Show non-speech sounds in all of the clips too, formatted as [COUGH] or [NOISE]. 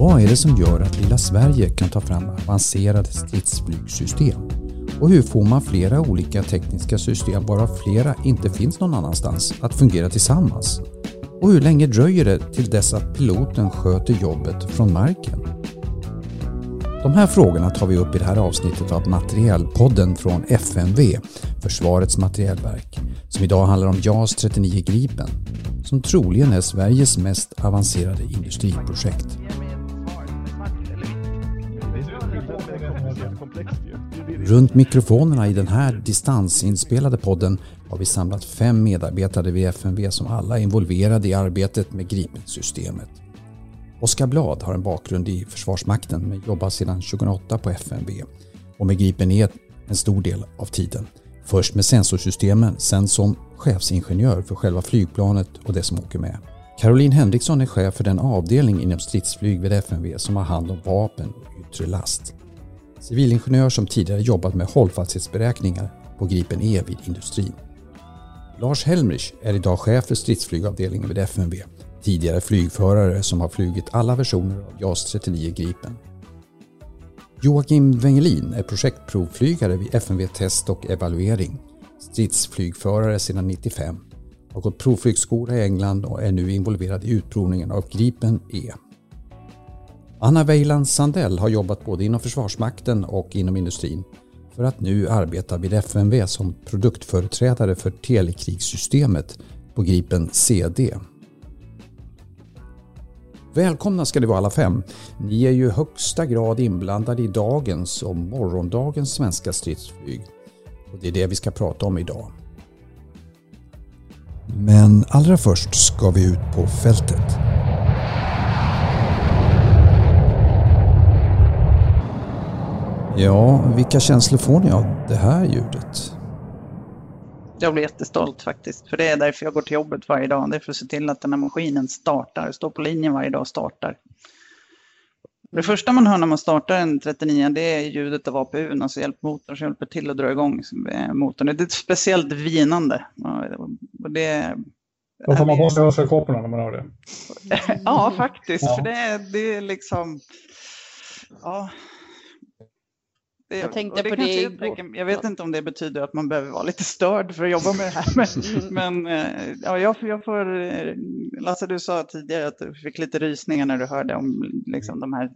Vad är det som gör att lilla Sverige kan ta fram avancerade stridsflygsystem? Och hur får man flera olika tekniska system, varav flera inte finns någon annanstans, att fungera tillsammans? Och hur länge dröjer det till dess att piloten sköter jobbet från marken? De här frågorna tar vi upp i det här avsnittet av Materielpodden från FMV, Försvarets materielverk, som idag handlar om JAS 39 Gripen, som troligen är Sveriges mest avancerade industriprojekt. Runt mikrofonerna i den här distansinspelade podden har vi samlat fem medarbetare vid FMV som alla är involverade i arbetet med Gripen-systemet. Oskar Blad har en bakgrund i Försvarsmakten men jobbar sedan 2008 på FMV och med Gripen E en stor del av tiden. Först med sensorsystemen, sen som chefsingenjör för själva flygplanet och det som åker med. Caroline Henriksson är chef för den avdelning inom stridsflyg vid FMV som har hand om vapen och yttre last. Civilingenjör som tidigare jobbat med hållfasthetsberäkningar på Gripen E vid industrin. Lars Helmrich är idag chef för stridsflygavdelningen vid FMV. Tidigare flygförare som har flugit alla versioner av JAS 39 Gripen. Joakim Wengelin är projektprovflygare vid FMV Test och Evaluering. Stridsflygförare sedan 95. Har gått provflygskola i England och är nu involverad i utprovningen av Gripen E. Anna Weiland Sandell har jobbat både inom Försvarsmakten och inom industrin för att nu arbeta vid FMV som produktföreträdare för telekrigssystemet på Gripen CD. Välkomna ska ni vara alla fem. Ni är ju i högsta grad inblandade i dagens och morgondagens svenska stridsflyg. Och det är det vi ska prata om idag. Men allra först ska vi ut på fältet. Ja, vilka känslor får ni av det här ljudet? Jag blir jättestolt faktiskt, för det är därför jag går till jobbet varje dag. Det är för att se till att den här maskinen startar, står på linjen varje dag och startar. Det första man hör när man startar en 39 det är ljudet av APUn, alltså hjälpmotorn som hjälper till att dra igång motorn. Det är ett speciellt vinande. Och det, Då tar man på sig hörselkåporna när man hör det. [LAUGHS] ja, faktiskt. Ja. För det, det är liksom... Ja, det, jag tänkte på det jag, jag vet inte om det betyder att man behöver vara lite störd för att jobba med det här. Men, men eh, ja, jag, jag får, eh, Lasse du sa tidigare att du fick lite rysningar när du hörde om liksom, de här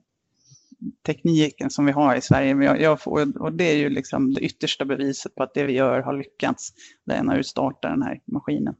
tekniken som vi har i Sverige. Jag, jag får, och det är ju liksom det yttersta beviset på att det vi gör har lyckats. Det är när du startar den här maskinen.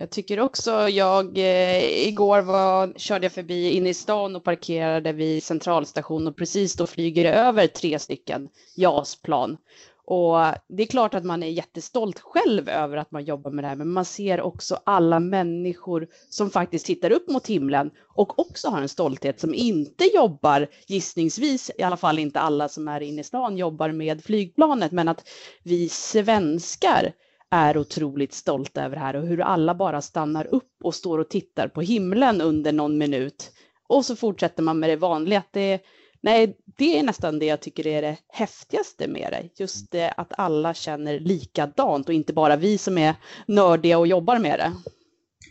Jag tycker också, jag eh, igår var, körde jag förbi inne i stan och parkerade vid centralstation och precis då flyger det över tre stycken JAS-plan. Och det är klart att man är jättestolt själv över att man jobbar med det här, men man ser också alla människor som faktiskt tittar upp mot himlen och också har en stolthet som inte jobbar, gissningsvis, i alla fall inte alla som är inne i stan jobbar med flygplanet, men att vi svenskar är otroligt stolta över det här och hur alla bara stannar upp och står och tittar på himlen under någon minut. Och så fortsätter man med det vanliga. Det, nej, det är nästan det jag tycker är det häftigaste med det. Just det att alla känner likadant och inte bara vi som är nördiga och jobbar med det.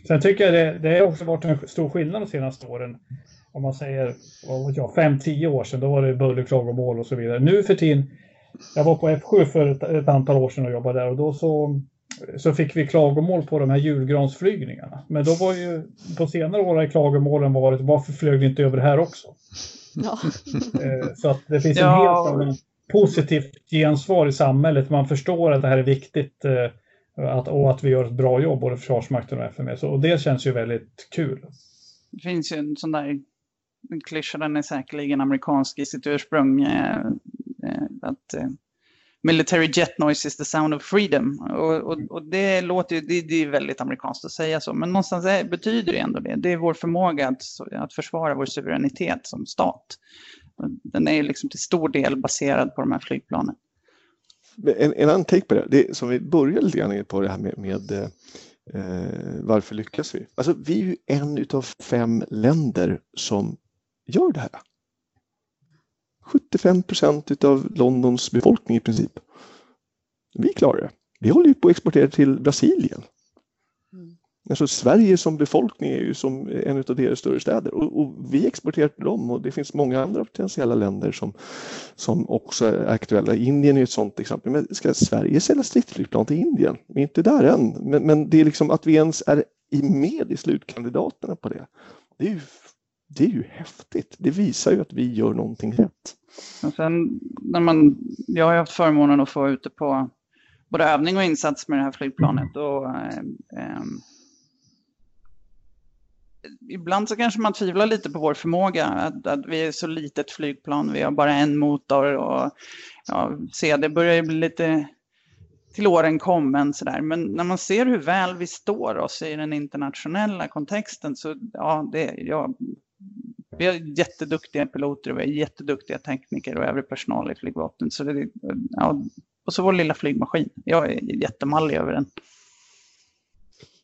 Sen tycker jag det, det har också varit en stor skillnad de senaste åren. Om man säger, vad fem, tio år sedan, då var det buller, klagomål och så vidare. Nu för tiden, jag var på F7 för ett, ett antal år sedan och jobbade där och då så så fick vi klagomål på de här julgransflygningarna. Men då var ju på senare år har klagomålen varit varför flög ni inte över det här också? Ja. [LAUGHS] Eh, så att det finns en ja. helt annan positivt gensvar i samhället. Man förstår att det här är viktigt eh, att, och att vi gör ett bra jobb, både Försvarsmakten och FMV. Så, och det känns ju väldigt kul. Det finns ju en sån där klyscha, den är säkerligen amerikansk i sitt ursprung. Eh, att military jet noise is the sound of freedom. Och, och, och det låter ju, det, det, är väldigt amerikanskt att säga så, men någonstans är, betyder det ändå det. Det är vår förmåga att, att försvara vår suveränitet som stat. Den är ju liksom till stor del baserad på de här flygplanen. En, en annan take på det, det som vi började lite grann på det här med, med eh, varför lyckas vi? Alltså vi är ju en utav fem länder som gör det här. 75 procent av Londons befolkning i princip. Vi klarar det. Vi håller ju på att exportera till Brasilien. Mm. Alltså Sverige som befolkning är ju som en av deras större städer och, och, vi exporterar till dem och det finns många andra potentiella länder som, som också är aktuella. Indien är ett sådant exempel. Men ska Sverige sälja stridsflygplan till Indien? Vi är inte där än, men, men det är liksom att vi ens är med i slutkandidaterna på det. Det är ju, det är ju häftigt. Det visar ju att vi gör någonting rätt. Och sen när man, jag har haft förmånen att få ute på både övning och insats med det här flygplanet. Och, eh, eh, ibland så kanske man tvivlar lite på vår förmåga, att, att vi är så litet flygplan, vi har bara en motor och ja, det börjar ju bli lite till åren kommen sådär. Men när man ser hur väl vi står oss i den internationella kontexten så ja, det, ja, vi har jätteduktiga piloter och vi har jätteduktiga tekniker och övrig personal i flygvapnet. Så det, ja, och så vår lilla flygmaskin. Jag är jättemallig över den.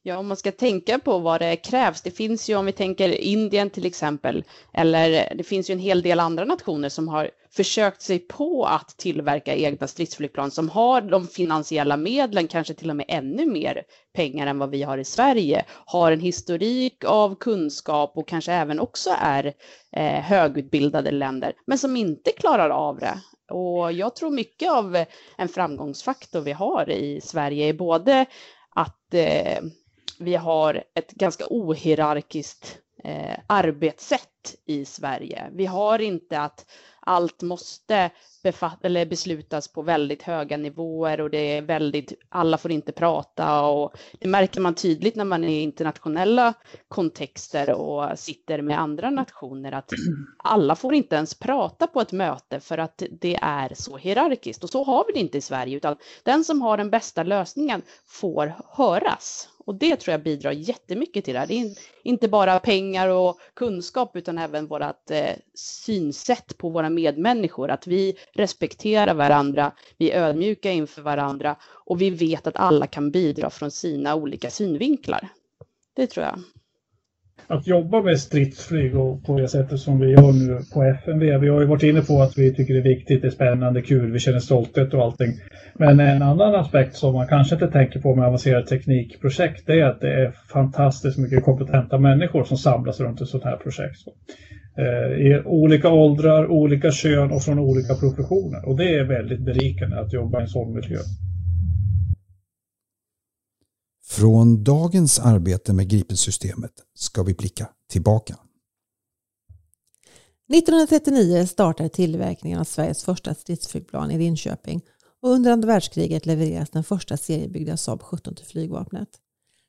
Ja, om man ska tänka på vad det krävs. Det finns ju, om vi tänker Indien till exempel, eller det finns ju en hel del andra nationer som har försökt sig på att tillverka egna stridsflygplan som har de finansiella medlen, kanske till och med ännu mer pengar än vad vi har i Sverige, har en historik av kunskap och kanske även också är eh, högutbildade länder, men som inte klarar av det. Och jag tror mycket av en framgångsfaktor vi har i Sverige är både att eh, vi har ett ganska ohierarkiskt eh, arbetssätt i Sverige. Vi har inte att allt måste eller beslutas på väldigt höga nivåer och det är väldigt, alla får inte prata och det märker man tydligt när man är i internationella kontexter och sitter med andra nationer att alla får inte ens prata på ett möte för att det är så hierarkiskt och så har vi det inte i Sverige utan den som har den bästa lösningen får höras och det tror jag bidrar jättemycket till det här. Det är inte bara pengar och kunskap utan även vårt eh, synsätt på våra medmänniskor. Att vi respekterar varandra, vi är ödmjuka inför varandra och vi vet att alla kan bidra från sina olika synvinklar. Det tror jag att jobba med stridsflyg och på det sättet som vi gör nu på FMV. Vi har ju varit inne på att vi tycker det är viktigt, det är spännande, kul, vi känner stolthet och allting. Men en annan aspekt som man kanske inte tänker på med avancerade teknikprojekt det är att det är fantastiskt mycket kompetenta människor som samlas runt ett sådant här projekt. Eh, I olika åldrar, olika kön och från olika professioner. Och det är väldigt berikande att jobba i en sån miljö. Från dagens arbete med Gripensystemet ska vi blicka tillbaka. 1939 startade tillverkningen av Sveriges första stridsflygplan i Linköping och under andra världskriget levereras den första seriebyggda Saab 17 till flygvapnet.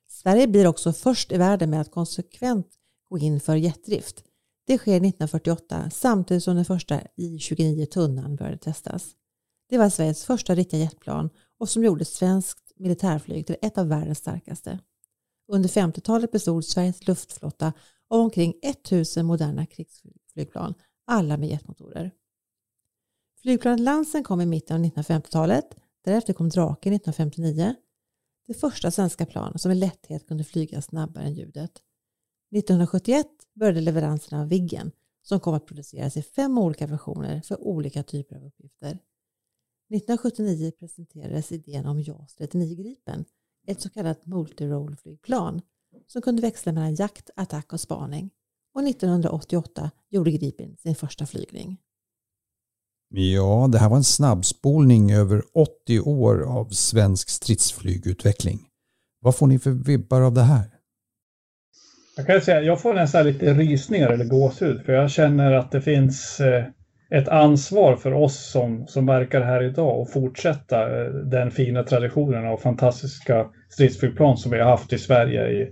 Sverige blir också först i världen med att konsekvent gå in för jetdrift. Det sker 1948 samtidigt som den första I-29 tunnan började testas. Det var Sveriges första riktiga jetplan och som gjorde svenskt militärflyg till ett av världens starkaste. Under 50-talet bestod Sveriges luftflotta av omkring 1000 moderna krigsflygplan, alla med jetmotorer. Flygplanet Lansen kom i mitten av 1950-talet, därefter kom Draken 1959. Det första svenska plan som med lätthet kunde flyga snabbare än ljudet. 1971 började leveranserna av Viggen som kom att produceras i fem olika versioner för olika typer av uppgifter. 1979 presenterades idén om JAS 39 Gripen, ett så kallat multirole-flygplan som kunde växla mellan jakt, attack och spaning. Och 1988 gjorde Gripen sin första flygning. Ja, det här var en snabbspolning över 80 år av svensk stridsflygutveckling. Vad får ni för vibbar av det här? Jag kan säga, jag får nästan lite rysningar eller gåshud för jag känner att det finns eh, ett ansvar för oss som, som verkar här idag att fortsätta eh, den fina traditionen av fantastiska stridsflygplan som vi har haft i Sverige i,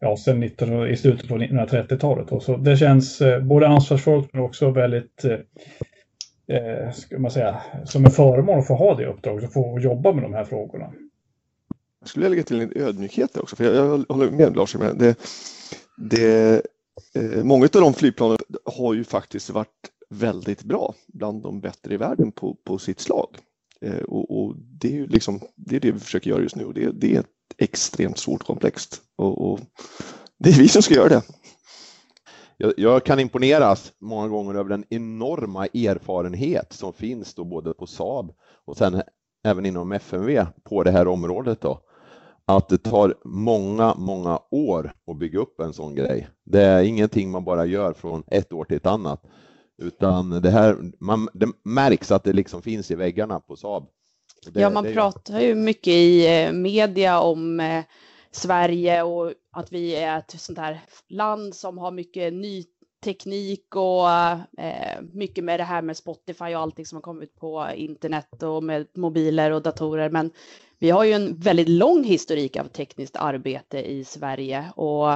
ja, sedan 19, i slutet på 1930-talet. Så det känns eh, både ansvarsfullt men också väldigt eh, eh ska man säga, som en förmån att få ha det uppdraget och få jobba med de här frågorna. Jag skulle lägga till en ödmjukhet också, för jag, jag håller med Lars. Det, det, eh, många av de flygplanen har ju faktiskt varit väldigt bra, bland de bättre i världen på, på sitt slag. Eh, och, och, det är ju liksom, det är det vi försöker göra just nu och det, det är extremt svårt komplext. Och, och, det är vi som ska göra det. Jag, jag, kan imponeras många gånger över den enorma erfarenhet som finns då både på Saab och sen även inom FMV på det här området då. att det tar många, många år att bygga upp en sån grej. Det är ingenting man bara gör från ett år till ett annat, utan det här, man, det märks att det liksom finns i väggarna på Saab. Det, ja, man det, pratar ju mycket i eh, media om eh, Sverige och att vi är ett sånt här land som har mycket ny teknik och eh, mycket med det här med Spotify och allting som har kommit på internet och med mobiler och datorer. Men vi har ju en väldigt lång historik av tekniskt arbete i Sverige och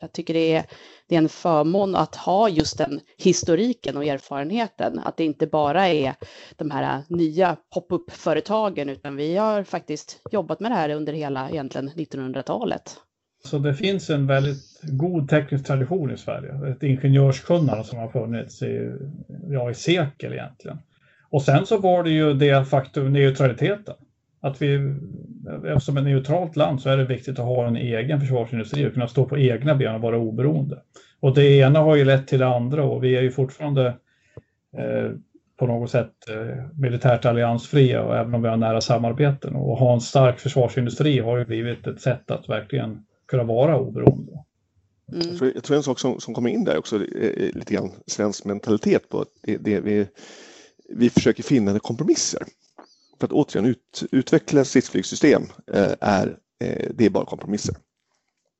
jag tycker det är, det är en förmån att ha just den historiken och erfarenheten. Att det inte bara är de här nya pop-up-företagen utan vi har faktiskt jobbat med det här under hela egentligen 1900-talet. Så det finns en väldigt god teknisk tradition i Sverige. Ett ingenjörskunnande som har funnits i, ja, i sekel egentligen. Och sen så var det ju det faktum neutraliteten. Att vi, eftersom ett neutralt land så är det viktigt att ha en egen försvarsindustri och kunna stå på egna ben och vara oberoende. Och det ena har ju lett till det andra och vi är ju fortfarande eh, på något sätt eh, militärt alliansfria och även om vi har nära samarbeten. Och att ha en stark försvarsindustri har ju blivit ett sätt att verkligen kunna vara oberoende. Mm. Jag, tror, jag, tror, en sak som, som kommer in där också är lite grann svensk mentalitet på att det, det vi, vi försöker finna kompromisser. För att återigen ut, utveckla stridsflygsystem eh, är, eh, det är bara kompromisser.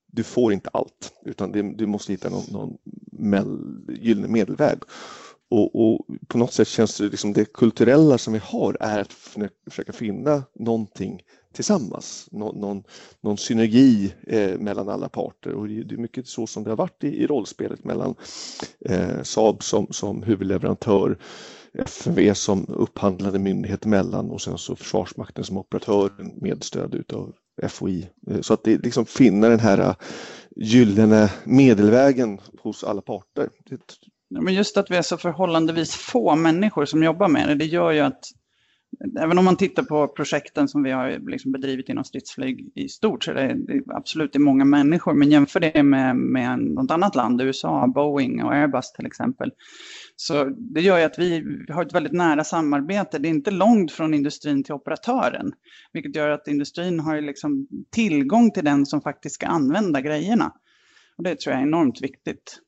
Du får inte allt utan det, du måste hitta någon, någon gyllene medelväg. Och, och, på något sätt känns det liksom det kulturella som vi har är att försöka finna någonting tillsammans, någon, någon, någon synergi eh, mellan alla parter och det är mycket så som det har varit i, i rollspelet mellan eh, Saab som, som huvudleverantör, FMV som upphandlade myndighet emellan och sen så Försvarsmakten som operatör med stöd utav FOI. Eh, så att det liksom finna den här eh, gyllene medelvägen hos alla parter. Det... Men just att vi är så förhållandevis få människor som jobbar med det, det gör ju att Även om man tittar på projekten som vi har liksom bedrivit inom stridsflyg i stort så är det, det absolut det är många människor. Men jämför det med, med något annat land, USA, Boeing och Airbus till exempel. Så det gör ju att vi har ett väldigt nära samarbete. Det är inte långt från industrin till operatören. Vilket gör att industrin har liksom tillgång till den som faktiskt ska använda grejerna. Och det tror jag är enormt viktigt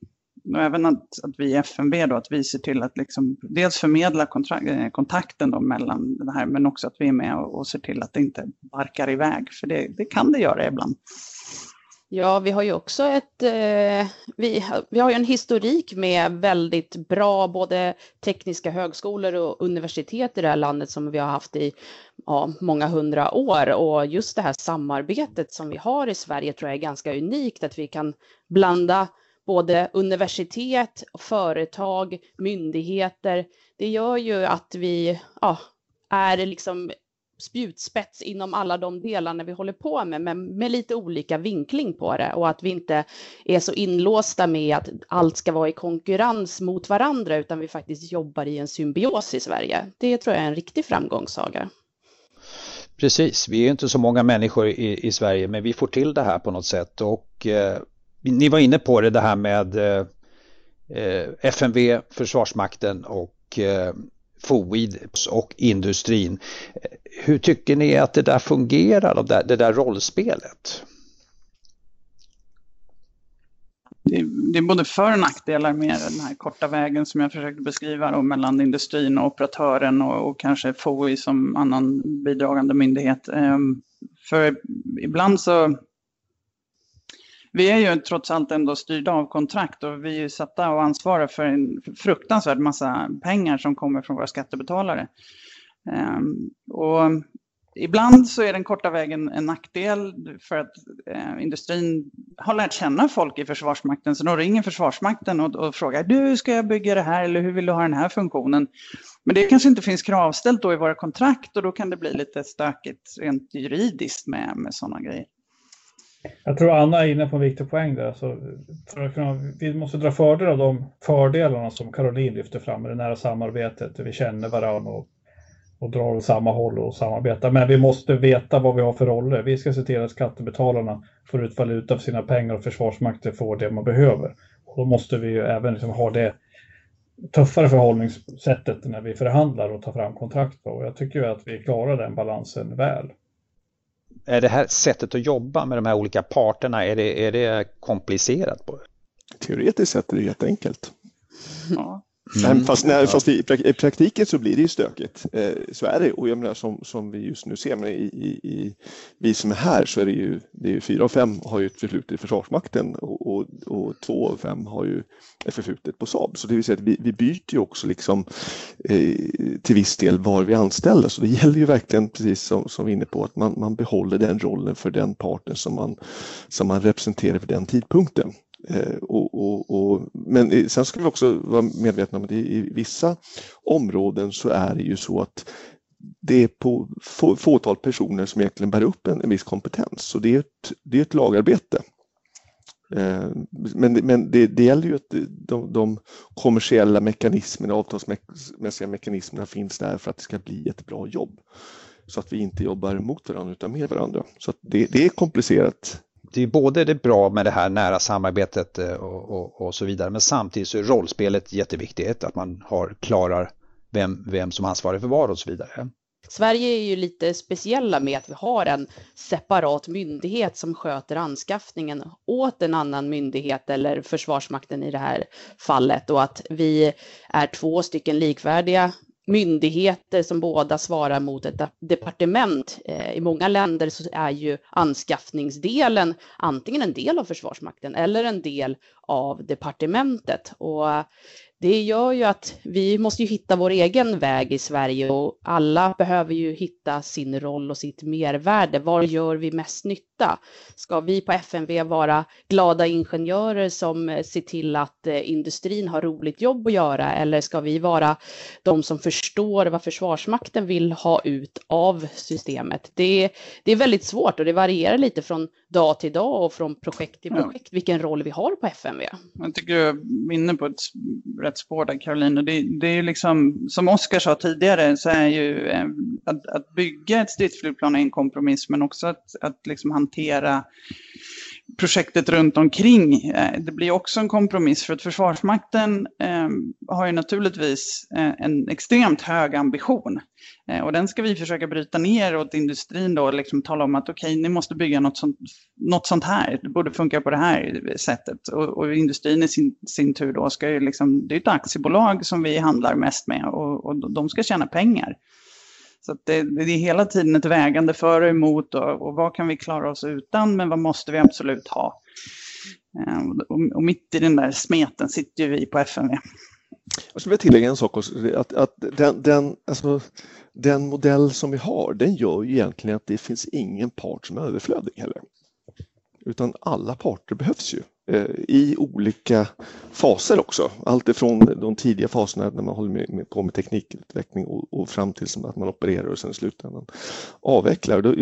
och även att, att vi i FMV då, att vi ser till att liksom dels förmedla eh, kontakten då mellan det här, men också att vi är med och, och ser till att det inte barkar iväg, för det, det kan det göra ibland. Ja, vi har ju också ett, eh, vi, vi har ju en historik med väldigt bra både tekniska högskolor och universitet i det här landet som vi har haft i ja, många hundra år. Och just det här samarbetet som vi har i Sverige tror jag är ganska unikt, att vi kan blanda både universitet, företag, myndigheter. Det gör ju att vi ja, är liksom spjutspets inom alla de delarna vi håller på med, men med lite olika vinkling på det och att vi inte är så inlåsta med att allt ska vara i konkurrens mot varandra, utan vi faktiskt jobbar i en symbios i Sverige. Det tror jag är en riktig framgångssaga. Precis, vi är inte så många människor i, i Sverige, men vi får till det här på något sätt och eh, ni var inne på det, det här med eh, eh FMV, Försvarsmakten och eh, FOID och industrin. Hur tycker ni att det där fungerar, det där, det där rollspelet? Det är, det är både för och nackdelar med den här korta vägen som jag försökte beskriva då, mellan industrin och operatören och, och kanske FOI som annan bidragande myndighet. Ehm, för ibland så vi är ju trots allt ändå styrda av kontrakt och vi är ju satta och ansvariga för en fruktansvärd massa pengar som kommer från våra skattebetalare. Ehm, och ibland så är den korta vägen en nackdel för att eh, industrin har lärt känna folk i Försvarsmakten. Så de ringer Försvarsmakten och, och frågar du ska jag bygga det här eller hur vill du ha den här funktionen? Men det kanske inte finns kravställt då i våra kontrakt och då kan det bli lite stökigt rent juridiskt med, med sådana grejer. Jag tror Anna är inne på en viktig poäng där. Så för att kunna, vi måste dra fördel av de fördelarna som Caroline lyfter fram med det nära samarbetet. Vi känner varandra och, och drar åt samma håll och samarbetar. Men vi måste veta vad vi har för roller. Vi ska se till att skattebetalarna får ut valuta för sina pengar och Försvarsmakten får det man behöver. Och då måste vi ju även liksom ha det tuffare förhållningssättet när vi förhandlar och tar fram kontrakt på. Och jag tycker att vi klarar den balansen väl är det här sättet att jobba med de här olika parterna, är det, är det komplicerat? På? Teoretiskt sett är det helt enkelt. Ja. Mm. Fast, när, fast i, i, praktiken så blir det ju stökigt. Eh, så är det. Och jag menar, som, som vi just nu ser, men i, i, vi som är här så är det ju, det är ju fyra av fem har ju ett förflutet i Försvarsmakten och, och, och, två av fem har ju ett förflutet på Saab. Så det vill säga att vi, vi byter ju också liksom eh, till viss del var vi anställer. Så det gäller ju verkligen, precis som, som vi är inne på, att man, man behåller den rollen för den parten som man, som man representerar vid den tidpunkten. Eh, och, och, och, men eh, sen ska vi också vara medvetna om att i, vissa områden så är det ju så att det är på få, fåtal personer som egentligen bär upp en, en viss kompetens. Så det är ett, det är ett lagarbete. Eh, men, men det, det gäller ju att de, de kommersiella mekanismerna, avtalsmässiga mekanismerna finns där för att det ska bli ett bra jobb. Så att vi inte jobbar mot varandra utan med varandra. Så det, det är komplicerat det är både det bra med det här nära samarbetet eh, och, och, och, så vidare men samtidigt så är rollspelet jätteviktigt att man har, klarar vem, vem som ansvarar för vad och så vidare. Sverige är ju lite speciella med att vi har en separat myndighet som sköter anskaffningen åt en annan myndighet eller Försvarsmakten i det här fallet och att vi är två stycken likvärdiga myndigheter som båda svarar mot ett departement. Eh, I många länder så är ju anskaffningsdelen antingen en del av Försvarsmakten eller en del av departementet. Och det gör ju att vi måste ju hitta vår egen väg i Sverige och alla behöver ju hitta sin roll och sitt mervärde. Var gör vi mest nytta? Ska vi på FMV vara glada ingenjörer som eh, ser till att eh, industrin har roligt jobb att göra eller ska vi vara de som förstår vad Försvarsmakten vill ha ut av systemet? Det, det är väldigt svårt och det varierar lite från dag till dag och från projekt till projekt vilken roll vi har på FMV. Jag tycker du är inne på ett rätt spår där Caroline. Och Det, det är ju liksom, som Oskar sa tidigare, så är ju eh, att, att bygga ett stridsflygplan en kompromiss, men också att, att liksom hantera projektet runt omkring. Eh, det blir också en kompromiss för att Försvarsmakten eh, har ju naturligtvis eh, en extremt hög ambition. Och den ska vi försöka bryta ner åt industrin då och liksom tala om att okej, okay, ni måste bygga något sånt, något sånt här. Det borde funka på det här sättet. Och, och industrin i sin, sin tur då ska ju liksom, det är ett aktiebolag som vi handlar mest med och, och de ska tjäna pengar. Så det, det, är hela tiden ett vägande för och emot och, och, vad kan vi klara oss utan men vad måste vi absolut ha? Ehm, och, och mitt i den där smeten sitter ju vi på FMV. Jag skulle vilja tillägga en sak också, att, att den, den, alltså, den modell som vi har den gör ju egentligen att det finns ingen part som är överflödig heller. Utan alla parter behövs ju. Eh, I olika faser också. Allt ifrån de tidiga faserna när man håller på med teknikutveckling och, fram till att man opererar och sen i slutändan avvecklar.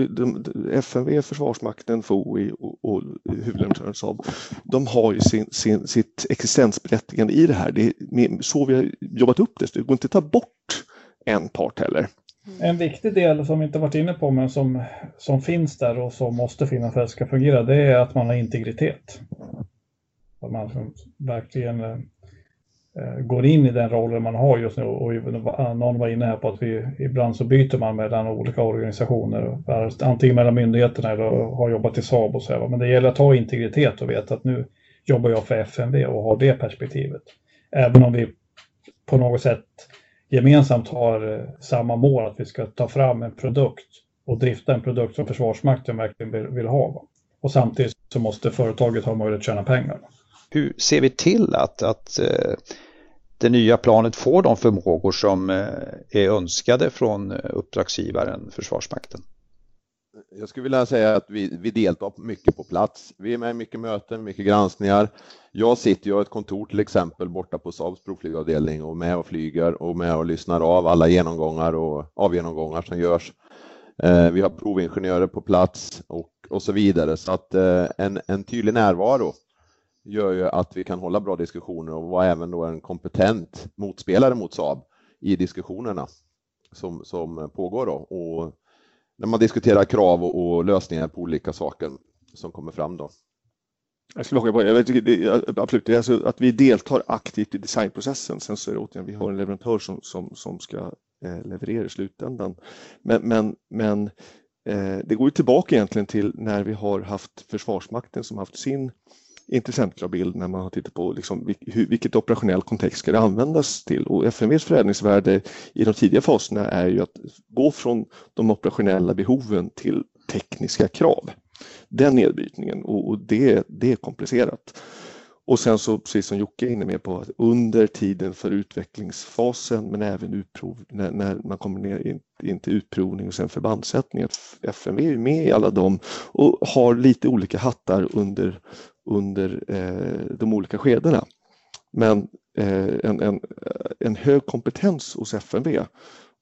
FMV, Försvarsmakten, FOI och, och huvudleverantören Saab, de har ju sin, sin, sitt existensberättigande i det här. Det är så vi har jobbat upp det. Det går inte att ta bort en part heller. En viktig del som vi inte varit inne på men som, som finns där och som måste finnas för att det ska fungera det är att man har integritet. Att man verkligen eh, går in i den rollen man har just nu. Och någon var inne här på att vi ibland så byter man mellan olika organisationer. Antingen mellan myndigheterna eller har jobbat i Saab och så här. Men det gäller att ha integritet och veta att nu jobbar jag för FMV och har det perspektivet. Även om vi på något sätt gemensamt har eh, samma mål att vi ska ta fram en produkt och drifta en produkt som Försvarsmakten verkligen vill ha. Och samtidigt så måste företaget ha möjlighet att tjäna pengar. Hur ser vi till att, att eh, det nya planet får de förmågor som eh, är önskade från eh, uppdragsgivaren Försvarsmakten? Jag skulle vilja säga att vi, vi deltar mycket på plats. Vi är med i mycket möten, mycket granskningar. Jag sitter ju i ett kontor till exempel borta på Saabs provflygavdelning och med och flyger och med och lyssnar av alla genomgångar och avgenomgångar som görs. Vi har provingenjörer på plats och, och så vidare så att en, en tydlig närvaro gör ju att vi kan hålla bra diskussioner och vara även då en kompetent motspelare mot Saab i diskussionerna som, som pågår då. Och när man diskuterar krav och, och lösningar på olika saker som kommer fram då. Jag skulle haka på, jag tycker det, absolut, det är alltså att vi deltar aktivt i designprocessen. Sen så är det återigen, vi har en leverantör som, som, som ska eh, leverera i slutändan. Men, men, men Eh, det går ju tillbaka egentligen till när vi har haft Försvarsmakten som haft sin intressentkravbild när man har tittat på liksom, vilket operationell kontext ska det användas till och FMVs förädlingsvärde i de tidiga faserna är ju att gå från de operationella behoven till tekniska krav. Den nedbrytningen och, det, det är komplicerat. Och sen så precis som Jocke är inne med på att under tiden för utvecklingsfasen men även utprov, när, när man kommer ner in, in till utprovning och sen förbandssättning. FMV är med i alla dem och har lite olika hattar under, under eh, de olika skedena. Men eh, en, en, en hög kompetens hos FMV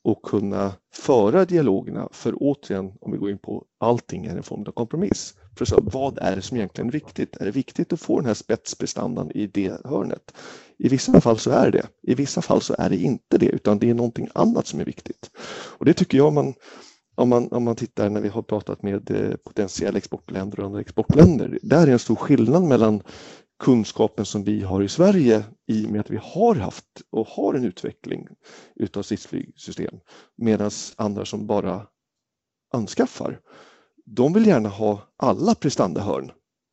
och kunna föra dialogerna. För återigen, om vi går in på allting är en form av kompromiss. För så, vad är det som egentligen är viktigt? Är det viktigt att få den här spetsprestandan i det hörnet? I vissa fall så är det. I vissa fall så är det inte det, utan det är någonting annat som är viktigt. Och det tycker jag man om man, om man tittar när vi har pratat med eh, potentiella exportländer och andra exportländer. Där är en stor skillnad mellan kunskapen som vi har i Sverige i och med att vi har haft och har en utveckling utav stridsflygsystem medan andra som bara anskaffar de vill gärna ha alla prestandahörn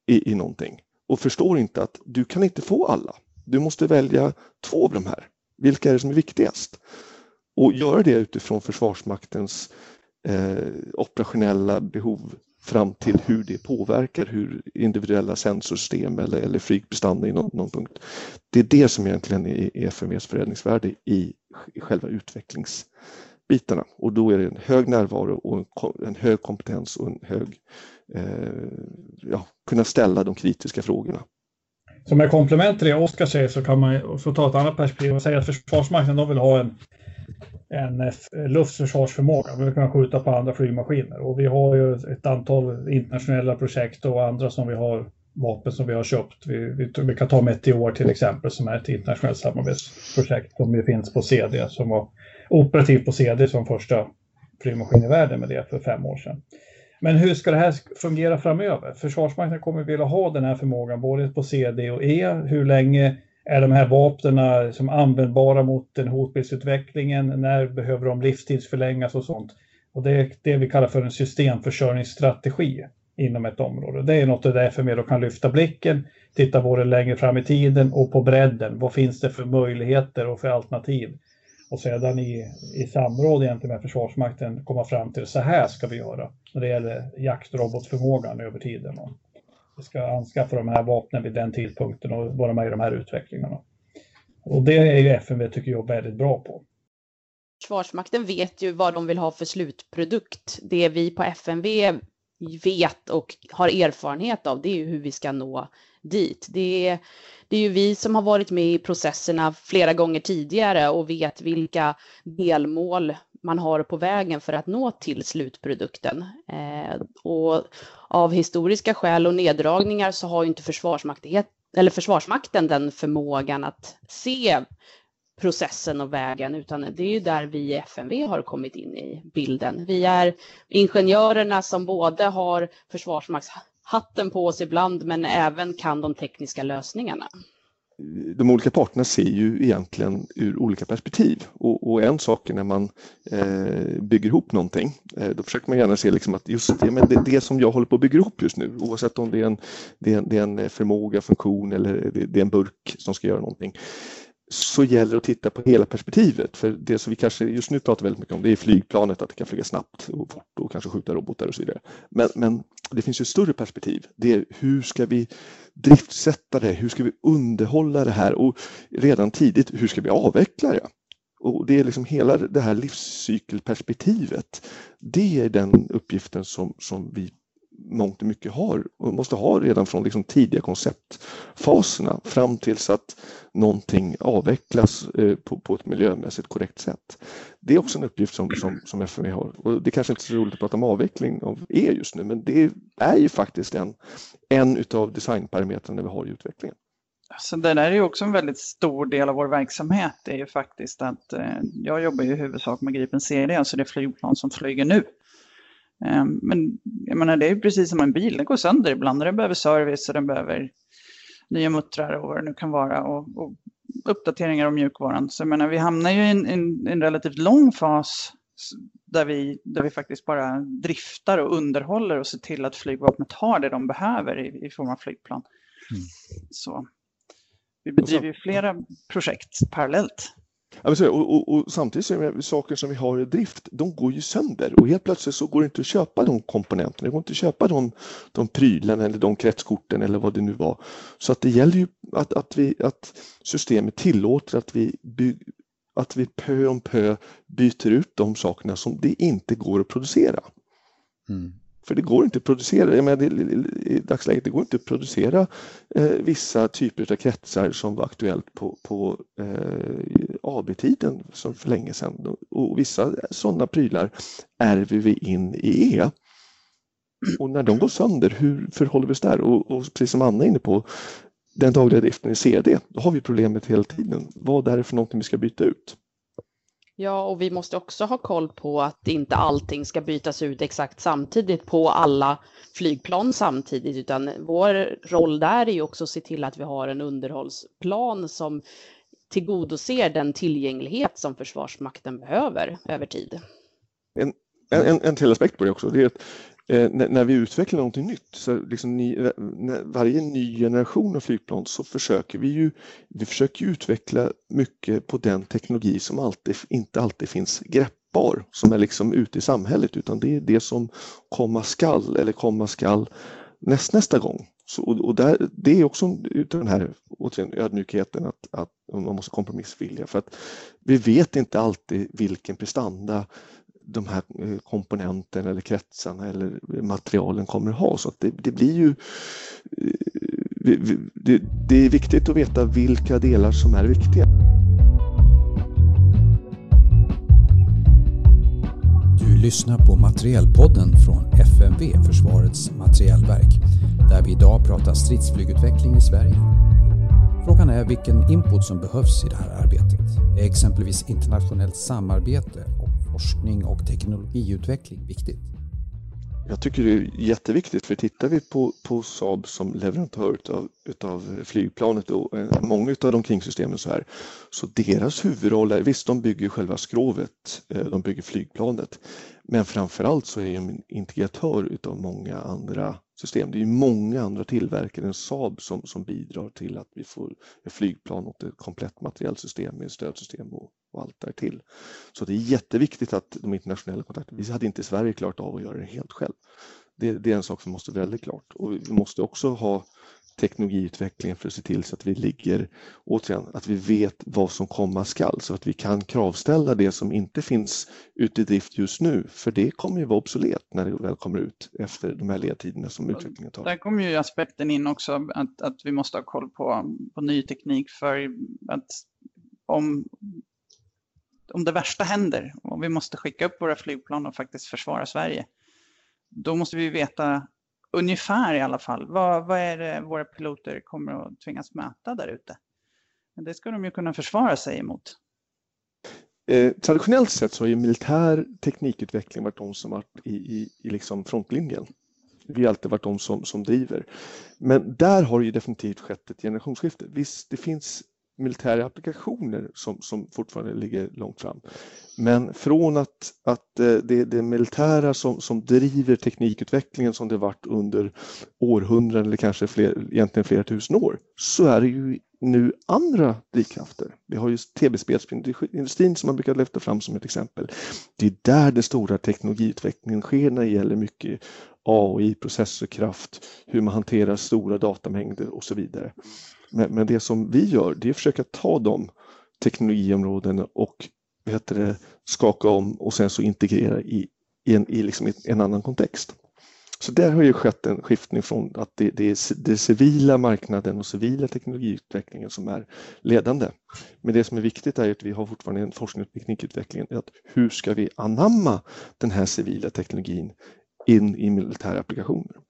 i, i någonting och förstår inte att du kan inte få alla. Du måste välja två av de här. Vilka är det som är viktigast? Och göra det utifrån Försvarsmaktens eh, operationella behov fram till hur det påverkar hur individuella sensorsystem eller, eller flygbestånd i någon, någon, punkt. Det är det som egentligen är FMVs förädlingsvärde i, i själva utvecklingsbitarna och då är det en hög närvaro och en, en hög kompetens och en hög eh, ja, kunna ställa de kritiska frågorna. Som ett komplement till det Oskar säger så kan man få ta ett annat perspektiv och säga att Försvarsmakten de vill ha en en eh, luftförsvarsförmåga. Vi kan skjuta på andra flygmaskiner. Och vi har ju ett antal internationella projekt och andra som vi har vapen som vi har köpt. Vi, vi, vi kan ta Meteor till exempel som är ett internationellt samarbetsprojekt som ju finns på CD som var operativt på CD som första flygmaskin i världen med det för fem år sedan. Men hur ska det här fungera framöver? Försvarsmakten kommer vilja ha den här förmågan både på CD och E. Hur länge är de här vapnen som användbara mot den hotbildsutvecklingen? När behöver de livstidsförlängas och sånt? Och det är det vi kallar för en systemförsörjningsstrategi inom ett område. Det är något där FMV då kan lyfta blicken, titta både längre fram i tiden och på bredden. Vad finns det för möjligheter och för alternativ? Och sedan i, i samråd egentligen med Försvarsmakten komma fram till så här ska vi göra när det gäller jaktrobotförmågan över tiden ska anskaffa de här vapnen vid den tidpunkten och vara med i de här utvecklingarna. Och det är ju FMV tycker jag väldigt bra på. Försvarsmakten vet ju vad de vill ha för slutprodukt. Det vi på FMV vet och har erfarenhet av, det är ju hur vi ska nå dit. Det är, det är ju vi som har varit med i processerna flera gånger tidigare och vet vilka delmål man har på vägen för att nå till slutprodukten. Eh, och av historiska skäl och neddragningar så har ju inte försvarsmakten, eller försvarsmakten den förmågan att se processen och vägen, utan det är ju där vi i FMV har kommit in i bilden. Vi är ingenjörerna som både har försvarsmaktshatten på oss ibland, men även kan de tekniska lösningarna de olika parterna ser ju egentligen ur olika perspektiv och, och en sak är när man eh, bygger ihop någonting. Eh, då försöker man gärna se liksom att just det, men det, det som jag håller på att bygga ihop just nu, oavsett om det är en, det är en, det är en eh, förmåga, funktion eller det, det är en burk som ska göra någonting så gäller det att titta på hela perspektivet. För det som vi kanske just nu pratar väldigt mycket om det är flygplanet, att det kan flyga snabbt och fort och kanske skjuta robotar och så vidare. Men, men det finns ju ett större perspektiv. Det är hur ska vi driftsätta det? Hur ska vi underhålla det här? Och redan tidigt, hur ska vi avveckla det? Och det är liksom hela det här livscykelperspektivet. Det är den uppgiften som, som vi mångt och mycket har och måste ha redan från liksom tidiga konceptfaserna fram tills att någonting avvecklas eh, på, på ett miljömässigt korrekt sätt. Det är också en uppgift som, som, som FMV har och det kanske inte är så roligt att prata om avveckling av E just nu men det är ju faktiskt en, en utav designparametrarna vi har i utvecklingen. Så det där är ju också en väldigt stor del av vår verksamhet. Det är ju faktiskt att eh, jag jobbar ju i huvudsak med Gripen CD, alltså det flygplan som flyger nu. Ehm, men jag menar, det är precis som en bil, den går sönder ibland och den behöver service och den behöver nya muttrar och vad det nu kan vara och, och uppdateringar av mjukvaran. Så jag menar, vi hamnar ju i en, en, en relativt lång fas där vi, där vi faktiskt bara driftar och underhåller och ser till att flygvapnet har det de behöver i, i form av flygplan. Mm. Så vi bedriver ju flera projekt parallellt. Och, och, och, samtidigt så är det saker som vi har i drift, de går ju sönder och helt plötsligt så går det inte att köpa de komponenterna, det går inte att köpa de, de prylarna eller de kretskorten eller vad det nu var. Så att det gäller ju att, att, vi, att systemet tillåter att vi, bygg, att vi pö om pö byter ut de sakerna som det inte går att producera. Mm. För det går inte att producera, jag menar, i dagsläget, det går inte att producera eh, vissa typer av kretsar som var aktuellt på, på eh, AB-tiden som för länge sedan. Och vissa sådana prylar ärver vi in i E. Och när de går sönder, hur förhåller vi oss där? Och, och precis som Anna är inne på, den dagliga driften i CD, då har vi problemet hela tiden. Vad är det för någonting vi ska byta ut? Ja, och vi måste också ha koll på att inte allting ska bytas ut exakt samtidigt på alla flygplan samtidigt, utan vår roll där är ju också att se till att vi har en underhållsplan som tillgodoser den tillgänglighet som Försvarsmakten behöver över tid. En, en, en till aspekt på det också, det är att eh, när, vi utvecklar någonting nytt, så liksom ny, eh, varje ny generation av flygplan så försöker vi ju vi försöker utveckla mycket på den teknologi som alltid, inte alltid finns greppbar, som är liksom ute i samhället, utan det är det som komma skall eller komma skall näst, nästa gång. Så, och där, det är också utav den här återigen, ödmjukheten att, att man måste kompromissvilja för att vi vet inte alltid vilken prestanda de här eh, komponenterna eller kretsarna eller materialen kommer att ha. Så att det, det blir ju eh, det, det är viktigt att veta vilka delar som är viktiga. Lyssnar på Materielpodden från FMV, Försvarets materielverk, där vi idag pratar stridsflygutveckling i Sverige. Frågan är vilken input som behövs i det här arbetet. Är exempelvis internationellt samarbete och forskning och teknologiutveckling viktigt? Jag tycker det är jätteviktigt för tittar vi på, på Saab som leverantör utav, utav flygplanet och eh, många av de kringsystemen så här, så deras huvudroll är, visst de bygger själva skrovet, eh, de bygger flygplanet, men framförallt så är de en integratör utav många andra system. Det är många andra tillverkare än Saab som, som bidrar till att vi får ett flygplan och ett komplett materiellsystem med stödsystem och, och allt därtill. Så det är jätteviktigt att de internationella kontakterna, vi hade inte Sverige klart av att göra det helt själv. Det, det är en sak som måste väldigt klart och vi måste också ha teknologiutvecklingen för att se till så att vi ligger, återigen, att vi vet vad som komma skall så att vi kan kravställa det som inte finns ute i drift just nu, för det kommer ju vara obsolet när det väl kommer ut efter de här ledtiderna som utvecklingen tar. Där kommer ju aspekten in också, att, att vi måste ha koll på, på ny teknik för att om, om det värsta händer och vi måste skicka upp våra flygplan och faktiskt försvara Sverige, då måste vi veta ungefär i alla fall. Vad, vad är det våra piloter kommer att tvingas möta där ute? Det ska de ju kunna försvara sig emot. Eh, traditionellt sett så har ju militär teknikutveckling varit de som varit i, i, i liksom frontlinjen. Vi har alltid varit de som, som driver. Men där har det ju definitivt skett ett generationsskifte. Visst, det finns militära applikationer som, som fortfarande ligger långt fram. Men från att, att eh, det är det militära som, som driver teknikutvecklingen som det varit under århundraden eller kanske fler, egentligen flera tusen år så är det ju nu andra drivkrafter. Vi har ju tv-spelsindustrin som man brukar lyfta fram som ett exempel. Det är där den stora teknologiutvecklingen sker när det gäller mycket AI, processorkraft, hur man hanterar stora datamängder och så vidare. Men, men det som vi gör det är att försöka ta de teknologiområdena och vet det, skaka om och sen så integrera i, i, en, i liksom en annan kontext. Så där har ju skett en skiftning från att det, det är den civila marknaden och civila teknologiutvecklingen som är ledande. Men det som är viktigt är att vi har fortfarande en forskning och teknikutveckling. Att hur ska vi anamma den här civila teknologin in i militära applikationer?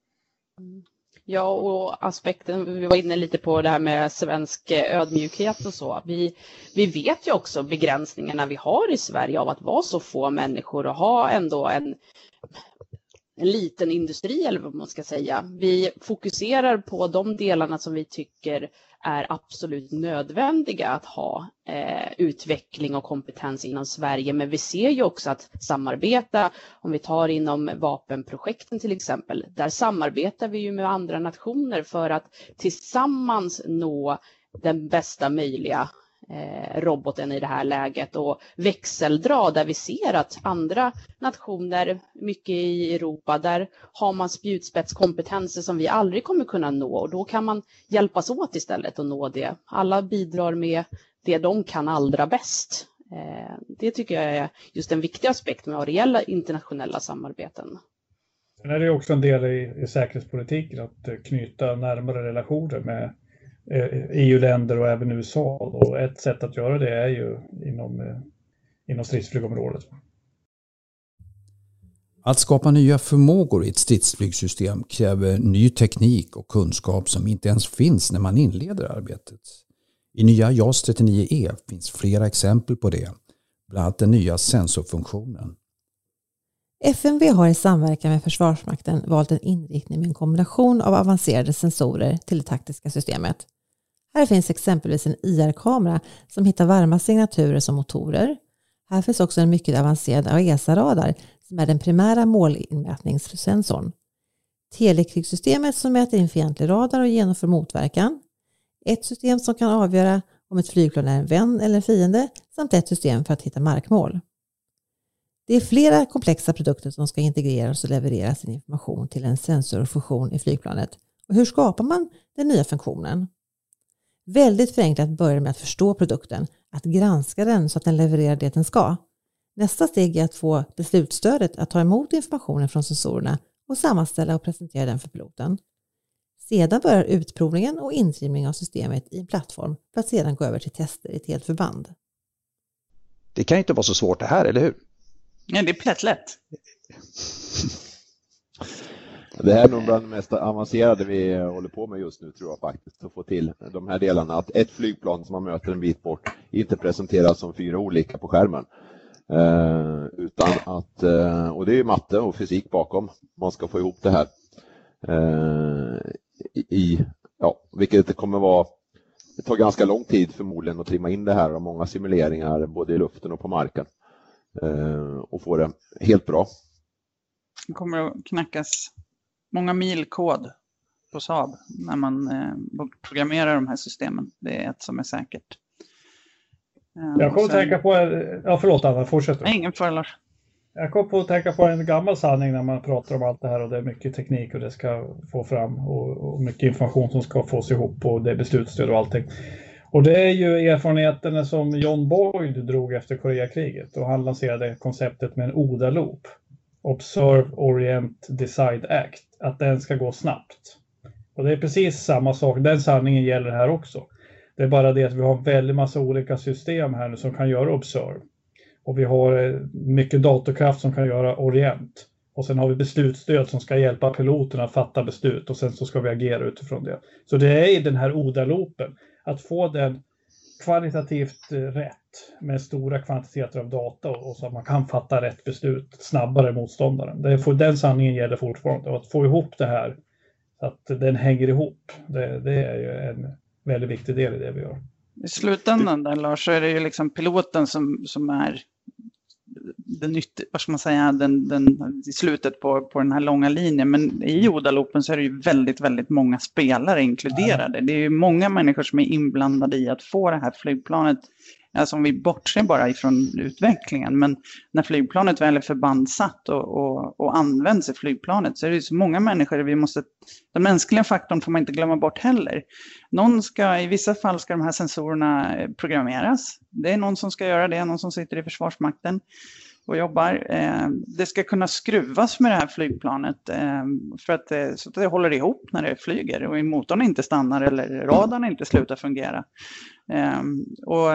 Ja, och aspekten, vi var inne lite på det här med svensk eh, ödmjukhet och så. Vi, vi vet ju också begränsningarna vi har i Sverige av att vara så få människor och ha ändå en en liten industri eller vad man ska säga. Vi fokuserar på de delarna som vi tycker är absolut nödvändiga att ha eh, utveckling och kompetens inom Sverige. Men vi ser ju också att samarbeta, om vi tar inom vapenprojekten till exempel, där samarbetar vi ju med andra nationer för att tillsammans nå den bästa möjliga Eh, roboten i det här läget och växeldra där vi ser att andra nationer, mycket i Europa, där har man spjutspetskompetenser som vi aldrig kommer kunna nå och då kan man hjälpas åt istället att nå det. Alla bidrar med det de kan allra bäst. Eh, det tycker jag är just en viktig aspekt med det gäller internationella samarbeten. Sen är det också en del i, i säkerhetspolitiken att knyta närmare relationer med Eh, e EU-länder och även USA. Och ett sätt att göra det är ju inom, eh, inom stridsflygområdet. Att skapa nya förmågor i ett stridsflygsystem kräver ny teknik och kunskap som inte ens finns när man inleder arbetet. I nya JAS 39E finns flera exempel på det, bland annat den nya sensorfunktionen. FMV har i samverkan med Försvarsmakten valt en inriktning med en kombination av avancerade sensorer till det taktiska systemet. Här finns exempelvis en IR-kamera som hittar varma signaturer som motorer. Här finns också en mycket avancerad AESA-radar som är den primära målinmätningssensorn. Telekrigssystemet som mäter in fientlig radar och genomför motverkan. Ett system som kan avgöra om ett flygplan är en vän eller en fiende samt ett system för att hitta markmål. Det är flera komplexa produkter som ska integreras och leverera sin information till en sensorfunktion i flygplanet. Och hur skapar man den nya funktionen? Väldigt förenklat börjar med att förstå produkten, att granska den så att den levererar det den ska. Nästa steg är att få beslutsstödet att ta emot informationen från sensorerna och sammanställa och presentera den för piloten. Sedan börjar utprovningen och intrimning av systemet i en plattform för att sedan gå över till tester i ett helt förband. Det kan inte vara så svårt det här, eller hur? Nej, det är plättlätt. [LAUGHS] Det här är nog bland det mest avancerade vi håller på med just nu tror jag faktiskt, att få till de här delarna. Att ett flygplan som man möter en bit bort inte presenteras som fyra olika på skärmen. Eh, utan att, eh, och det är ju matte och fysik bakom, man ska få ihop det här. Eh, i, ja, vilket kommer vara, det tar ganska lång tid förmodligen att trimma in det här och många simuleringar både i luften och på marken. Eh, och få det helt bra. Det kommer att knackas många mil kod på Saab när man eh, programmerar de här systemen. Det är ett som är säkert. Eh, jag kommer att tänka på, ja förlåt Anna, fortsätt. Nej, ingen fara Lars. Jag kom på att tänka på en gammal sanning när man pratar om allt det här och det är mycket teknik och det ska få fram och, och mycket information som ska fås ihop och det är beslutsstöd och allting. Och det är ju erfarenheterna som John Boyd drog efter Koreakriget och han lanserade konceptet med en ODA-loop. Observe, Orient, Decide, Act. Att den ska gå snabbt. Och det är precis samma sak, den sanningen gäller här också. Det är bara det att vi har en väldig massa olika system här nu som kan göra Observe. Och vi har eh, mycket datorkraft som kan göra Orient. Och sen har vi beslutsstöd som ska hjälpa piloterna att fatta beslut och sen så ska vi agera utifrån det. Så det är i den här ODA-loopen, att få den kvalitativt eh, rätt med stora kvantiteter av data och så att man kan fatta rätt beslut snabbare än motståndaren. Det får, den sanningen gäller fortfarande och att få ihop det här så att den hänger ihop. Det, det är ju en väldigt viktig del i det vi gör. I slutändan där Lars, så är det ju liksom piloten som, som är den, nytt, vad ska man säga, den, den, i slutet på, på den här långa linjen. Men i Odalopen så är det ju väldigt, väldigt många spelare inkluderade. Det är ju många människor som är inblandade i att få det här flygplanet Alltså om vi bortser bara ifrån utvecklingen, men när flygplanet väl är förbandsatt och, och, och används i flygplanet så är det så många människor vi måste, den mänskliga faktorn får man inte glömma bort heller. Någon ska, i vissa fall ska de här sensorerna eh, programmeras. Det är någon som ska göra det, någon som sitter i Försvarsmakten och jobbar. Eh, det ska kunna skruvas med det här flygplanet eh, för att det, så att det håller ihop när det flyger och motorn inte stannar eller radarn inte slutar fungera. Ehm, och,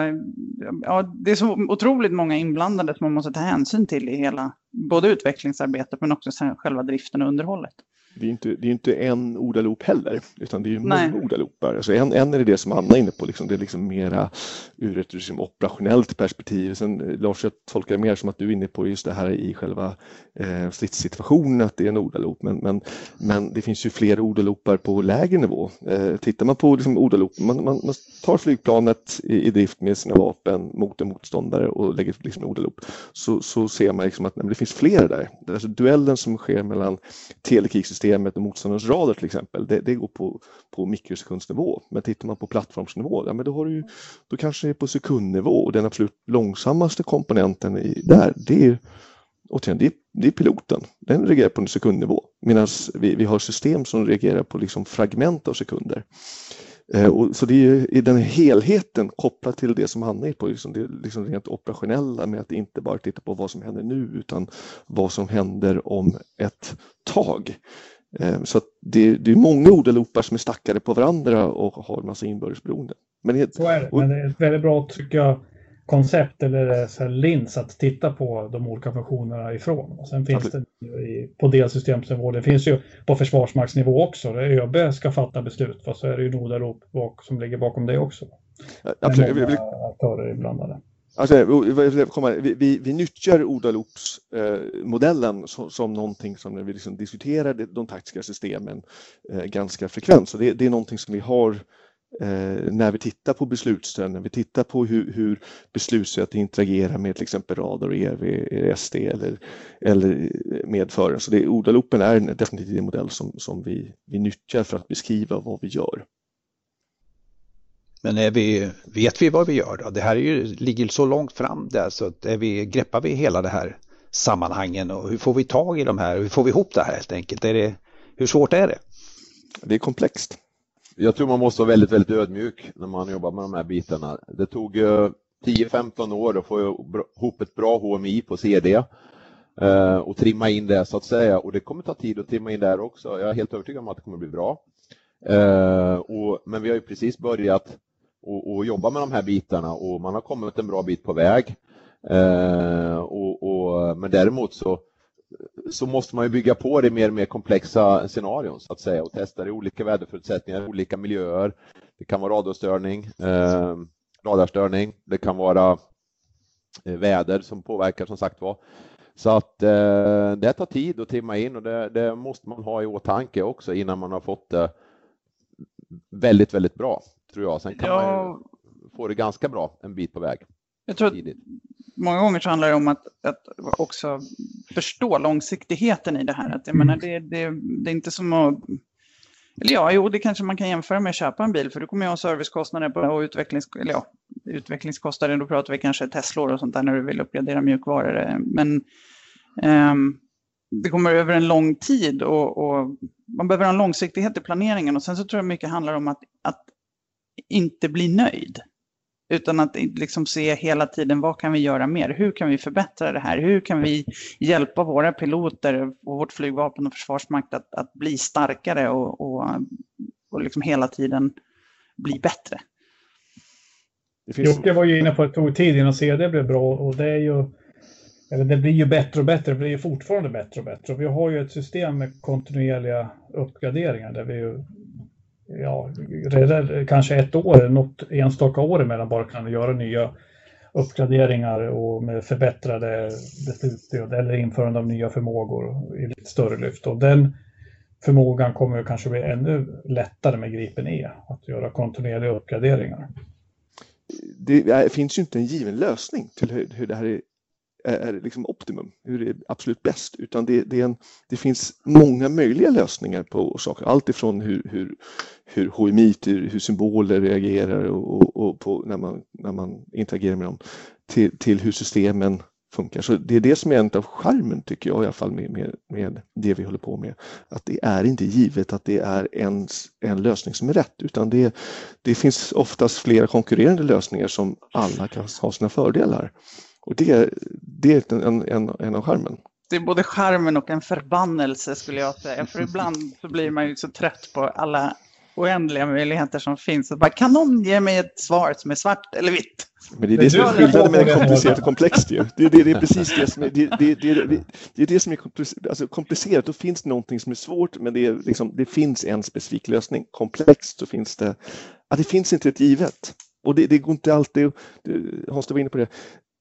ja, det är så otroligt många inblandade som man måste ta hänsyn till i hela, både utvecklingsarbetet men också själva driften och underhållet det är inte, det är inte en ordaloop heller, utan det är många ordaloopar. Alltså en, en är det som Anna är inne på, liksom, det är liksom mera ur ett liksom, operationellt perspektiv. Sen, eh, Lars, jag tolkar det mer som att du är inne på just det här i själva eh, stridssituationen, att det är en ordaloop. Men, men, men det finns ju fler ordaloopar på lägre nivå. Eh, tittar man på liksom, ordaloop, man, man, man tar flygplanet i, i, drift med sina vapen mot en motståndare och lägger liksom, en ordaloop, så, så ser man liksom att nej, det finns fler där. Alltså, duellen som sker mellan telekrigssystemet systemet och motståndarens radar till exempel, det, det, går på, på mikrosekundsnivå. Men tittar man på plattformsnivå, ja, men då, har du, då kanske det är på sekundnivå och den absolut långsammaste komponenten i, där, det är återigen, det är, det är piloten. Den reagerar på en sekundnivå medan vi, vi har system som reagerar på liksom fragment av sekunder. Eh, och, så det är i den helheten kopplat till det som Hanna är på, liksom det liksom rent operationella med att inte bara titta på vad som händer nu utan vad som händer om ett tag. Eh, så det, det, är många ordaloopar som är stackade på varandra och har en massa inbördesberoende. Men, så är det, men det är ett väldigt bra tycker jag, koncept eller så lins att titta på de olika funktionerna ifrån. Och sen finns Absolut. det på delsystemsnivå, det finns ju på försvarsmaktsnivå också, där ÖB ska fatta beslut, fast så är det ju Nordalop som ligger bakom det också. Absolut. Många aktörer inblandade. Alltså, vi, vi, vi nyttjar ordalopsmodellen eh, som, som någonting som när vi liksom diskuterar de taktiska systemen eh, ganska frekvent. Så det, det, är någonting som vi har eh, när vi tittar på beslutsstöd, när vi tittar på hur, hur beslutsstöd interagerar med till exempel radar, och SD eller, eller eh, medföraren. Så det, ordaloopen är definitivt en modell som, som vi, vi nyttjar för att beskriva vad vi gör. Men är vi, vet vi vad vi gör då? Det här är ju, ligger så långt fram där så att är vi, greppar vi hela det här sammanhangen och hur får vi tag i de här? Hur får vi ihop det här helt enkelt? Är det, hur svårt är det? Det är komplext. Jag tror man måste vara väldigt, väldigt ödmjuk när man jobbar med de här bitarna. Det tog eh, 10-15 år att få ihop ett bra HMI på CD eh, och trimma in det så att säga och det kommer ta tid att trimma in där också. Jag är helt övertygad om att det kommer bli bra. Eh, och, men vi har ju precis börjat och, och, jobba med de här bitarna och man har kommit en bra bit på väg. Eh, och, och, men däremot så, så måste man ju bygga på det mer och mer komplexa scenarion så att säga och testa det i olika väderförutsättningar, olika miljöer. Det kan vara radiostörning, eh, radarstörning, det kan vara eh, väder som påverkar som sagt var. Så att eh, det tar tid att trimma in och det, det, måste man ha i åtanke också innan man har fått det väldigt, väldigt bra tror jag. Sen kan ja. man få det ganska bra en bit på väg. Jag tror att många gånger så handlar det om att, att också förstå långsiktigheten i det här. Att jag menar, det, det, det är inte som att eller ja, jo, det kanske man kan jämföra med att köpa en bil, för du kommer ju ha servicekostnader på, och utvecklings, eller ja, utvecklingskostnader. Då pratar vi kanske Teslor och sånt där när du vill uppgradera mjukvaror. Men um, det kommer över en lång tid och, och, man behöver ha en långsiktighet i planeringen. Och sen så tror jag mycket handlar om att, att inte bli nöjd. Utan att liksom se hela tiden vad kan vi göra mer? Hur kan vi förbättra det här? Hur kan vi hjälpa våra piloter och vårt flygvapen och försvarsmakt att, att bli starkare och, och, och liksom hela tiden bli bättre? Finns... Jocke var ju inne på ett tog tid innan CD blev bra och det är ju eller det blir ju bättre och bättre, det blir ju fortfarande bättre och bättre. Och vi har ju ett system med kontinuerliga uppgraderingar där vi ju ja, redan kanske ett år, något enstaka år emellan bara kan göra nya uppgraderingar och med förbättrade beslutsstöd eller införande av nya förmågor i lite större lyft. Och den förmågan kommer kanske bli ännu lättare med Gripen E, att göra kontinuerliga uppgraderingar. Det finns ju inte en given lösning till hur, hur det här är liksom optimum, hur det är absolut bäst, utan det, det, en, det finns många möjliga lösningar på saker. Allt ifrån hur, hur, hur HMI, hur, hur symboler reagerar och, och, på när, man, när man interagerar med dem, till, till hur systemen funkar. Så det är det som är en av charmen tycker jag i alla fall med, med, med, det vi håller på med. Att det är inte givet att det är en, en lösning som är rätt utan det, det finns oftast flera konkurrerande lösningar som alla kan ha sina fördelar. Och det, det är en, en, en av charmen. Det är både charmen och en förbannelse skulle jag säga. För ibland så blir man ju så trött på alla oändliga möjligheter som finns. Bara, kan någon ge mig ett svar som är svart eller vitt? Men det är det som är skillnaden mellan komplicerat och komplext ju. Det, det, det, är precis det som är, det, det, det, det, är, det som är komplicerat. Alltså, komplicerat, då finns det någonting som är svårt, men det, är liksom, det finns en specifik lösning. Komplext, så finns det, ja, det finns inte ett givet. Och det, det går inte alltid, Hans du var inne på det,